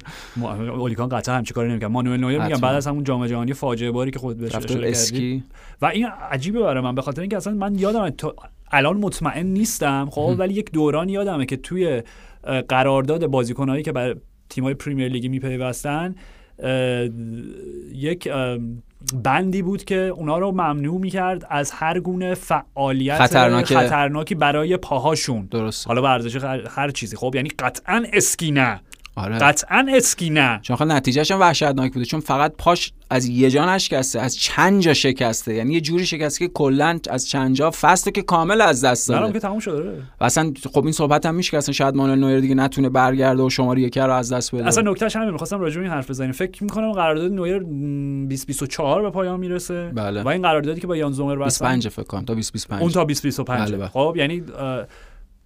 اولیکان قطعا همچین کاری نمی‌کنه مانوئل نویر میگم بعد از همون جام جهانی فاجعه باری که خود بهش اشاره کردی و این عجیبه برای من به خاطر اینکه اصلا من یادم تو الان مطمئن نیستم خب ولی یک دوران یادمه که توی قرارداد بازیکنایی که برای تیم‌های پریمیر لیگی میپیوستن یک بندی بود که اونا رو ممنوع می‌کرد از هر گونه فعالیت خطرناک. خطرناکی برای پاهاشون. درست حالا ورزش هر چیزی. خب یعنی قطعا اسکی نه. آره. قطعا اسکی نه چون خب نتیجهش هم وحشتناک بوده چون فقط پاش از یه جا نشکسته از چند جا شکسته. یعنی یه جوری شکسته که کلا از چند جا فصل که کامل از دست داده. که تموم شده و اصلا خب این صحبت هم میشه که اصلا شاید مانوئل نویر دیگه نتونه برگرده و شماره یک رو از دست بده. اصلا نکتهش همین می‌خواستم راجع به این حرف بزنیم. فکر می‌کنم قرارداد نویر 2024 به پایان می‌رسه. بله. و این قراردادی که با یان زومر 25 فکر کنم. تا 2025 اون تا 2025 بله بله. خب یعنی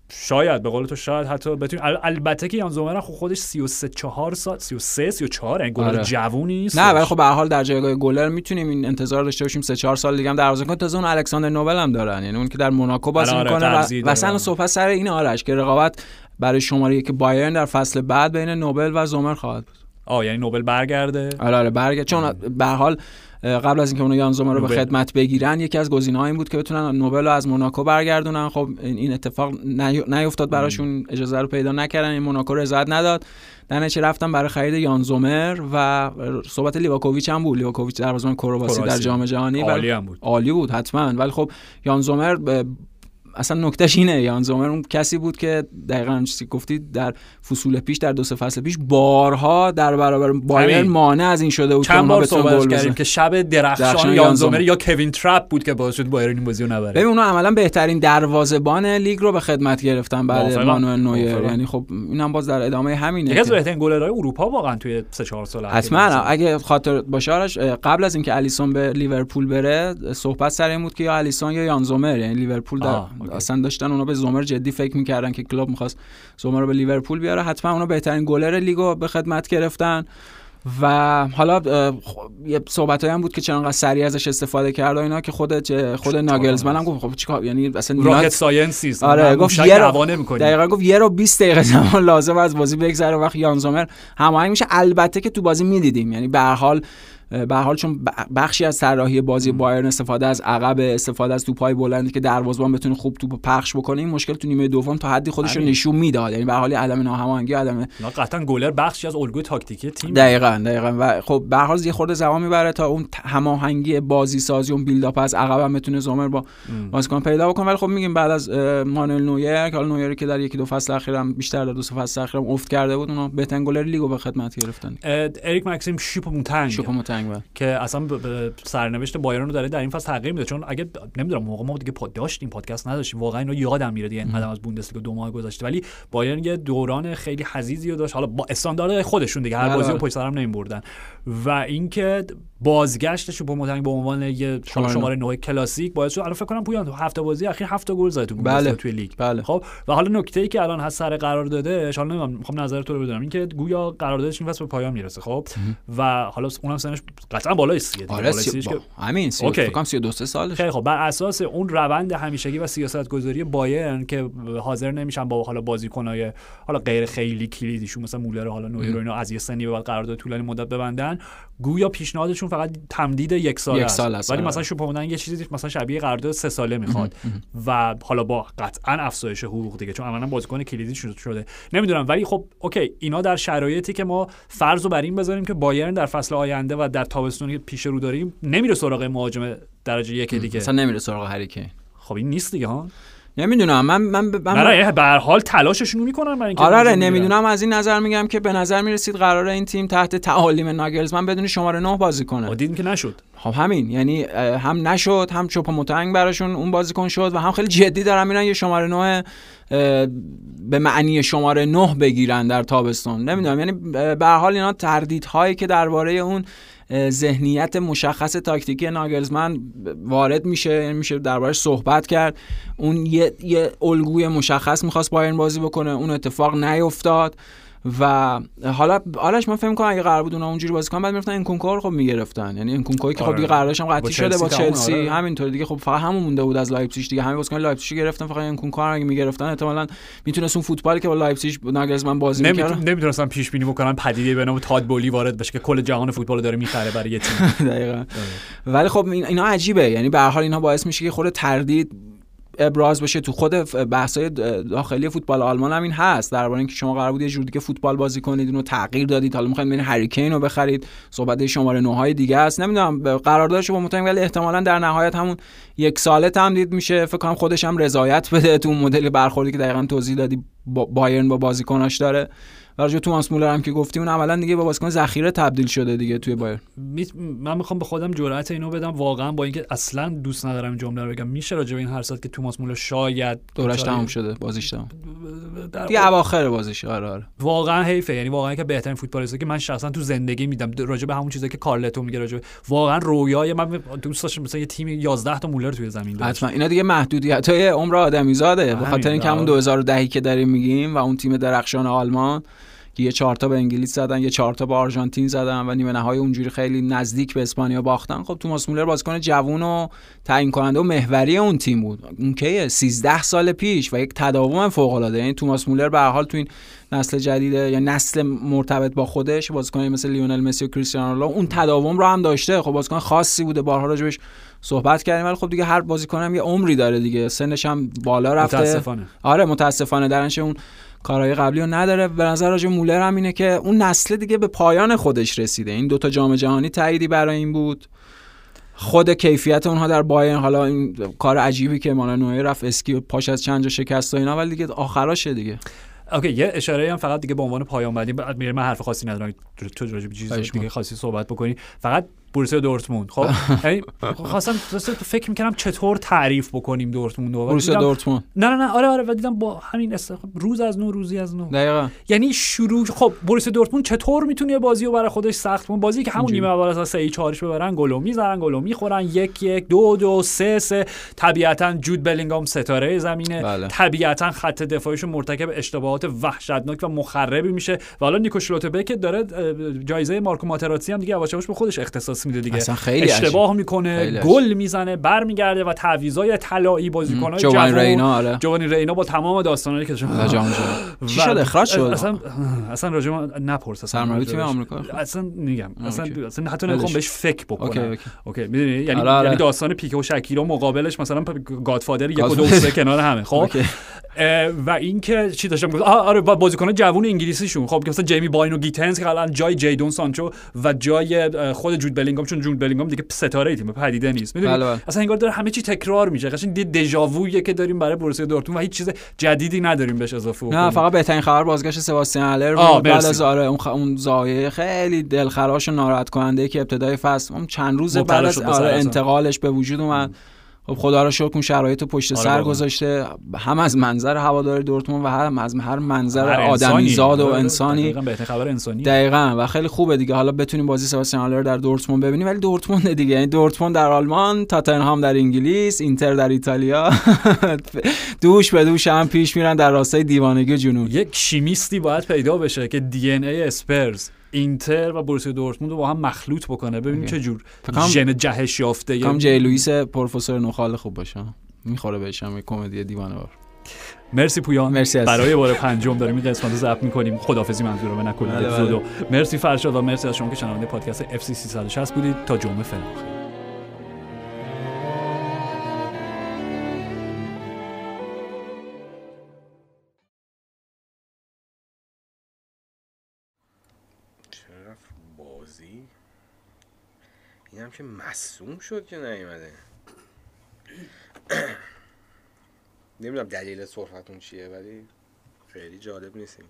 شاید به قول تو شاید حتی بتونی البته که یان زومر خب خودش 33 4 سال 33 34 این گلر آره. جوونی نیست. نه ولی خب به هر حال در جایگاه گلر می‌تونیم این انتظار داشته باشیم 3 4 سال دیگه هم دروازه کن. تازه اون الکساندر نوبل هم دارن یعنی اون که در موناکو بازی آره می‌کنه و مثلا صحبت سر این آرش که رقابت برای شماره یک بایرن در فصل بعد بین نوبل و زومر خواهد بود. آه یعنی نوبل برگرده. آره آره برگرد. چون به حال قبل از اینکه اونو یانزومر رو به خدمت بگیرن یکی از گزینه‌ها این بود که بتونن نوبل رو از موناکو برگردونن. خب این اتفاق نیفتاد براشون اجازه رو پیدا نکردن. این موناکو رضایت نداد. در نتیجه رفتن برای خرید یانزومر و صحبت لیواکوویچ هم بود. لیواکوویچ دروازه‌بان کرواسی در جام جهانی. عالی بود. عالی بود حتما. ولی خب یانزومر اصلا نکتهش اینه یان زومر اون کسی بود که دقیقا چیزی گفتی در فصول پیش در دو سه فصل پیش بارها در برابر بایرن مانع از این شده بود چند بار صحبت کردیم که شب درخشان یان زومر یا کوین ترپ بود که باعث شد بایرن این بازی رو نبره. ببین اونا عملا بهترین دروازه‌بان لیگ رو به خدمت گرفتن بعد مانوئل نویر. یعنی خب اینم باز در ادامه همینه یکی از بهترین گلرهای اروپا واقعا توی 3 4 سال حتما. اگه خاطر باشه قبل از اینکه الیسون به لیورپول بره صحبت سر این بود که یا الیسون یا یان زومر یعنی لیورپول در اصلا داشتن اونا به زومر جدی فکر می‌کردن که کلوپ می‌خواست زومر رو به لیورپول بیاره حتما اونا بهترین گلر لیگو به خدمت گرفتن. و حالا یه صحبت هم بود که چرا سریع ازش استفاده کرد و اینا که خود خود ناگلزمن هم گفت خب چیکار یعنی اصلا rocket science نیست. آره گفت یه رو دقیقاً گفت یه رو 20 دقیقه زمان لازم از بازی بگذره وقت یان زومر. هماهنگ میشه. البته که تو بازی می‌دیدیم. یعنی به هر حال به حال چون بخشی از طراحی بازی بایرن استفاده از عقب استفاده از توپای بلندی که دروازه‌بان بتونه خوب توپ پخش بکنه این مشکل تو نیمه دوم تا حدی خودش رو نشون می‌داد. یعنی به حال عدم ناهماهنگی عدم قطعا گلر بخشی از الگوی تاکتیکی تیم. دقیقاً دقیقاً. و خب به حال یه خورده زمان می‌بره تا اون هماهنگی بازی سازی اون بیلداپ از عقب هم بتونه زومر با بازیکن پیدا بکنه. ولی خب میگیم بعد از مانوئل نویر که نویر که در یکی دو فصل اخیرم بیشتر در دو فصل اخیرم افت کرده بود اونا بهترین گلر لیگو به خدمت گرفتن. اریک مکسیم شوپ موتنگ شوپ بله. که اصلا به سرنوشت بایرن رو داره در این فصل تغییر میده. چون اگه نمی‌دونم موقع ما دیگه پاد داشتیم پادکست نداشتیم. واقعا اینو یادم میره دیگه اینقدر از بوندسلیگا دو ماه گذشته. ولی بایرن یه دوران خیلی حزیزی رو داشت. حالا با استاندارد خودشون دیگه. هر بازی رو. پشت سرم نمیبردن. و اینکه بازگشتش با متنگ به عنوان یه شماره 9 کلاسیک باعث شد. الان فکر کنم پویان تو هفته بازی اخیر هفت گل زد تو بله. توی لیگ. بله. خب و حالا نکته ای که الان هست سر قرار داده حالا نمی‌دونم می‌خوام نظر تو رو بدونم. اینکه گویا قراردادش این فصل به پایان می‌رسه. خب؟ و حالا اونم سنش قطعا بالای سی دیگه آره سی... با... همین سی فکر کنم 32 سالش خیلی خب بر اساس اون روند همیشگی و سیاست گذاری بایرن که حاضر نمیشن با حالا بازیکنای حالا غیر خیلی کلیدیشون مثلا مولر حالا نویر و اینا از یه سنی به بعد قرارداد طولانی مدت ببندن گویا پیشنهادشون فقط تمدید یک سال, یک سال است ولی آره. مثلا شوپمونن یه چیزی مثلا شبیه قرارداد سه ساله می‌خواد و حالا با قطعا افزایش حقوق دیگه چون عملا بازیکن کلیدی شده. نمی‌دونم ولی خب اوکی اینا در شرایطی که ما فرض رو بر این بذاریم که بایرن در فصل آینده و در تابستونی که پیش رو داریم نمیره سراغ مهاجم درجه یک دیگه. مثلا نمیره سراغ هریکین خب این نیست دیگه ها. نمی‌دونم من من, من به هر حال تلاششون می‌کنن برای اینکه آره, آره نمی‌دونم از این نظر میگم که به نظر می‌رسید قرار این تیم تحت تعالیم من بدون شماره 9 بازی کنه. دیدیم که نشد. خب همین یعنی هم نشد هم چوپ متنگ براشون اون بازیکن شد و هم خیلی جدی دارن میرن یه شماره 9 به معنی شماره 9 بگیرن در تابستون. نمی‌دونم یعنی به هر حال اینا تردیدهایی که درباره اون ذهنیت مشخص تاکتیکی ناگلزمن وارد میشه یعنی میشه دربارش صحبت کرد. اون یه, یه الگوی مشخص می‌خواست بایرن بازی بکنه اون اتفاق نیفتاد. و حالا حالش من فکر کنم اگه قرار بود اونا اونجوری بازی کنن بعد می‌رفتن انکونکو خب می‌گرفتن. یعنی انکونکویی که خب دیگه آره. قراردادش هم قطعی شده با چلسی آره. همینطور دیگه. خب فقط همون مونده بود از لایپزیگ دیگه. همین بازیکن لایپزیگ گرفتن فقط انکونکو اگه می‌گرفتن احتمالاً می‌تونست اون فوتبالی که با لایپزیگ من بازی می‌کرد نمی‌تونستن پیش بینی بکنن پدیده به نام تاد بولی وارد بشه که کل جهان فوتبال داره می‌خره برای یه تیم. [LAUGHS] دقیقاً. ولی خب اینا عجیبه. یعنی به هر حال اینا باعث میشه که خود تردید ابراز بشه تو خود بحث‌های داخلی فوتبال آلمان هم این هست. درباره اینکه شما قرار بود یه جوری که فوتبال بازی کنید اونو تغییر دادید. حالا می‌خواید برین هری کین رو بخرید. صحبت شماره 9 های دیگه است. نمی‌دونم قراردادش با موتینگ ولی احتمالا در نهایت همون یک ساله تمدید میشه. فکر کنم خودش هم رضایت بده تو مدل برخوردی که دقیقا توضیح دادی با بایرن با بازیکناش داره. راجع توماس مولر هم که گفتیم اون عملا دیگه با بازیکن ذخیره تبدیل شده دیگه توی بایر من می‌خوام به خودم جرأت اینو بدم واقعا با اینکه اصلا دوست ندارم این جمله رو بگم. میشه راجع به این حرفات که توماس مولر شاید دورش تمام شده بازیش تمام دیگه اواخر بازیش آره آره. واقعا حیفه. یعنی واقعا که بهترین فوتبالیستی که من شخصا تو زندگی میدم. راجع به همون چیزایی که کارلتو میگه راجع واقعا رویای من دوست داشتم مثلا یه تیم 11 تا مولر توی زمین داشت. حتما. اینا دیگه محدودیت های عمر آدمیزاده. به خاطر اینکه همون 2010 که داریم میگیم و اون تیم درخشان آلمان که یه چهارتا به انگلیس زدن یه چهارتا به آرژانتین زدن و نیمه نهایی اونجوری خیلی نزدیک به اسپانیا باختن. خب توماس مولر بازیکن جوون و تعیین کننده و محوری اون تیم بود. اون که 13 سال پیش و یک تداوم فوق العاده یعنی توماس مولر به حال تو این نسل جدیده یا نسل مرتبط با خودش بازیکن مثل لیونل مسی و کریستیانو رونالدو اون تداوم رو هم داشته. خب بازیکن خاصی بوده. بارها راجبش صحبت کردیم. ولی خب دیگه هر بازیکن هم یه عمری داره دیگه. سنش هم بالا رفته. متاسفانه. آره متاسفانه. درنش اون کارهای قبلی رو نداره. به نظر راجع مولر هم اینه که اون نسل دیگه به پایان خودش رسیده. این دوتا جام جهانی تاییدی برای این بود. خود کیفیت اونها در بایرن حالا این کار عجیبی که مالا نوعی رفت اسکی و پاش از چند جا شکست و اینا ولی دیگه آخراشه دیگه. اوکی یه اشاره هم فقط دیگه به عنوان پایان بعدی من حرف خاصی ندارم. تو راجع به چیز دیگه خاصی صحبت بکنی. فقط بروسیا دورتموند. خب [LAUGHS] یعنی خواستم فکر می‌کردم چطور تعریف بکنیم دورتموند رو بروسیا دورتموند. نه نه نه آره آره و دیدم با همین روز از نو روزی از نو. دقیقاً. یعنی شروع خب بروسیا دورتموند چطور می‌تونه بازی رو برای خودش سخت کنه؟ بازی که همون نیمه اول از 3 4 ببرن گلو می‌زنن گلو می‌خورن یک یک دو دو سه سه. طبیعتا جود بلینگام ستاره زمینه. بله. طبیعتا خط دفاعیشون مرتکب اشتباهات وحشتناک و مخربی میشه. و حالا نیکو داره جایزه مارکو ماتراتی هم دیگه به خودش اختصاص اساس میده دیگه. اصلا خیلی اشتباه می‌کنه گل می‌زنه برمیگرده و تعویضای طلایی بازیکنای جوان. رینا آره. جوان رینا با تمام داستانایی که [LAUGHS] چی شد؟ اخراج شد؟ اصلا اصلا راجع نپرس اصلا. سرمربی تیم آمریکا اصلا میگم اصلا اصلا حتی نمی‌خوام بهش فکر بکنم. اوکی می‌دونی؟ یعنی یعنی داستان پیکه و شکیرا مقابلش مثلا گادفادر یک و دو سه کنار همه خب؟ و اینکه چی داشتم گفت؟ آره بازیکن جوون انگلیسیشون. خب که مثلا جیمی باین و گیتنز که الان جای جیدون سانچو و جای خود جود بلینگام چون جود بلینگام دیگه ستاره تیم پدیده نیست. می‌دونی؟ بله، بله. اصلا انگار داره همه چی تکرار میشه. قشنگ دژاوویه که داریم برای بروسیا دورتموند و هیچ چیز جدیدی نداریم بهش اضافه نه فقط بهترین خبر بازگشت سباستین الر بود. بعد از آره اون خ... اون زایه خیلی دلخراش و ناراحت کننده که ابتدای فصل اون چند روز بعد از آره انتقالش به وجود اومد. خب خدا رو شکر اون شرایط پشت آره سر گذاشته. هم از منظر هوادار دورتموند و هم از هر منظر آدمی زاد و آره، انسانی. دقیقاً خبر انسانی. دقیقاً. و خیلی خوبه دیگه. حالا بتونیم بازی سباستیان رو در دورتموند ببینیم. ولی دورتموند دیگه. یعنی دورتموند در آلمان تاتنهام در انگلیس اینتر در ایتالیا. [LAUGHS] دوش به دوش هم پیش میرن در راستای دیوانگی جنون یک شیمیستی باید پیدا بشه که دی ان ای اسپرز اینتر و بروسیا دورتموند رو با هم مخلوط بکنه. ببینیم چه جور ژن جهش یافته کام جی لوئیس پروفسور نخال خوب باشه. می‌خوره بهشم کمدی دیوانه بار. مرسی پویان. مرسی برای بار پنجم داریم این قسمت رو ضبط می‌کنیم. خدافظی منظورم نکنید. بله بله. مرسی فرشاد و مرسی از شما که شنونده پادکست اف سی 360 بودید. تا جمعه فعلا. هم که مصوم شد که نیومده. [COUGHS] نمی‌دونم دلیل صرفتون چیه ولی خیلی جالب نیستیم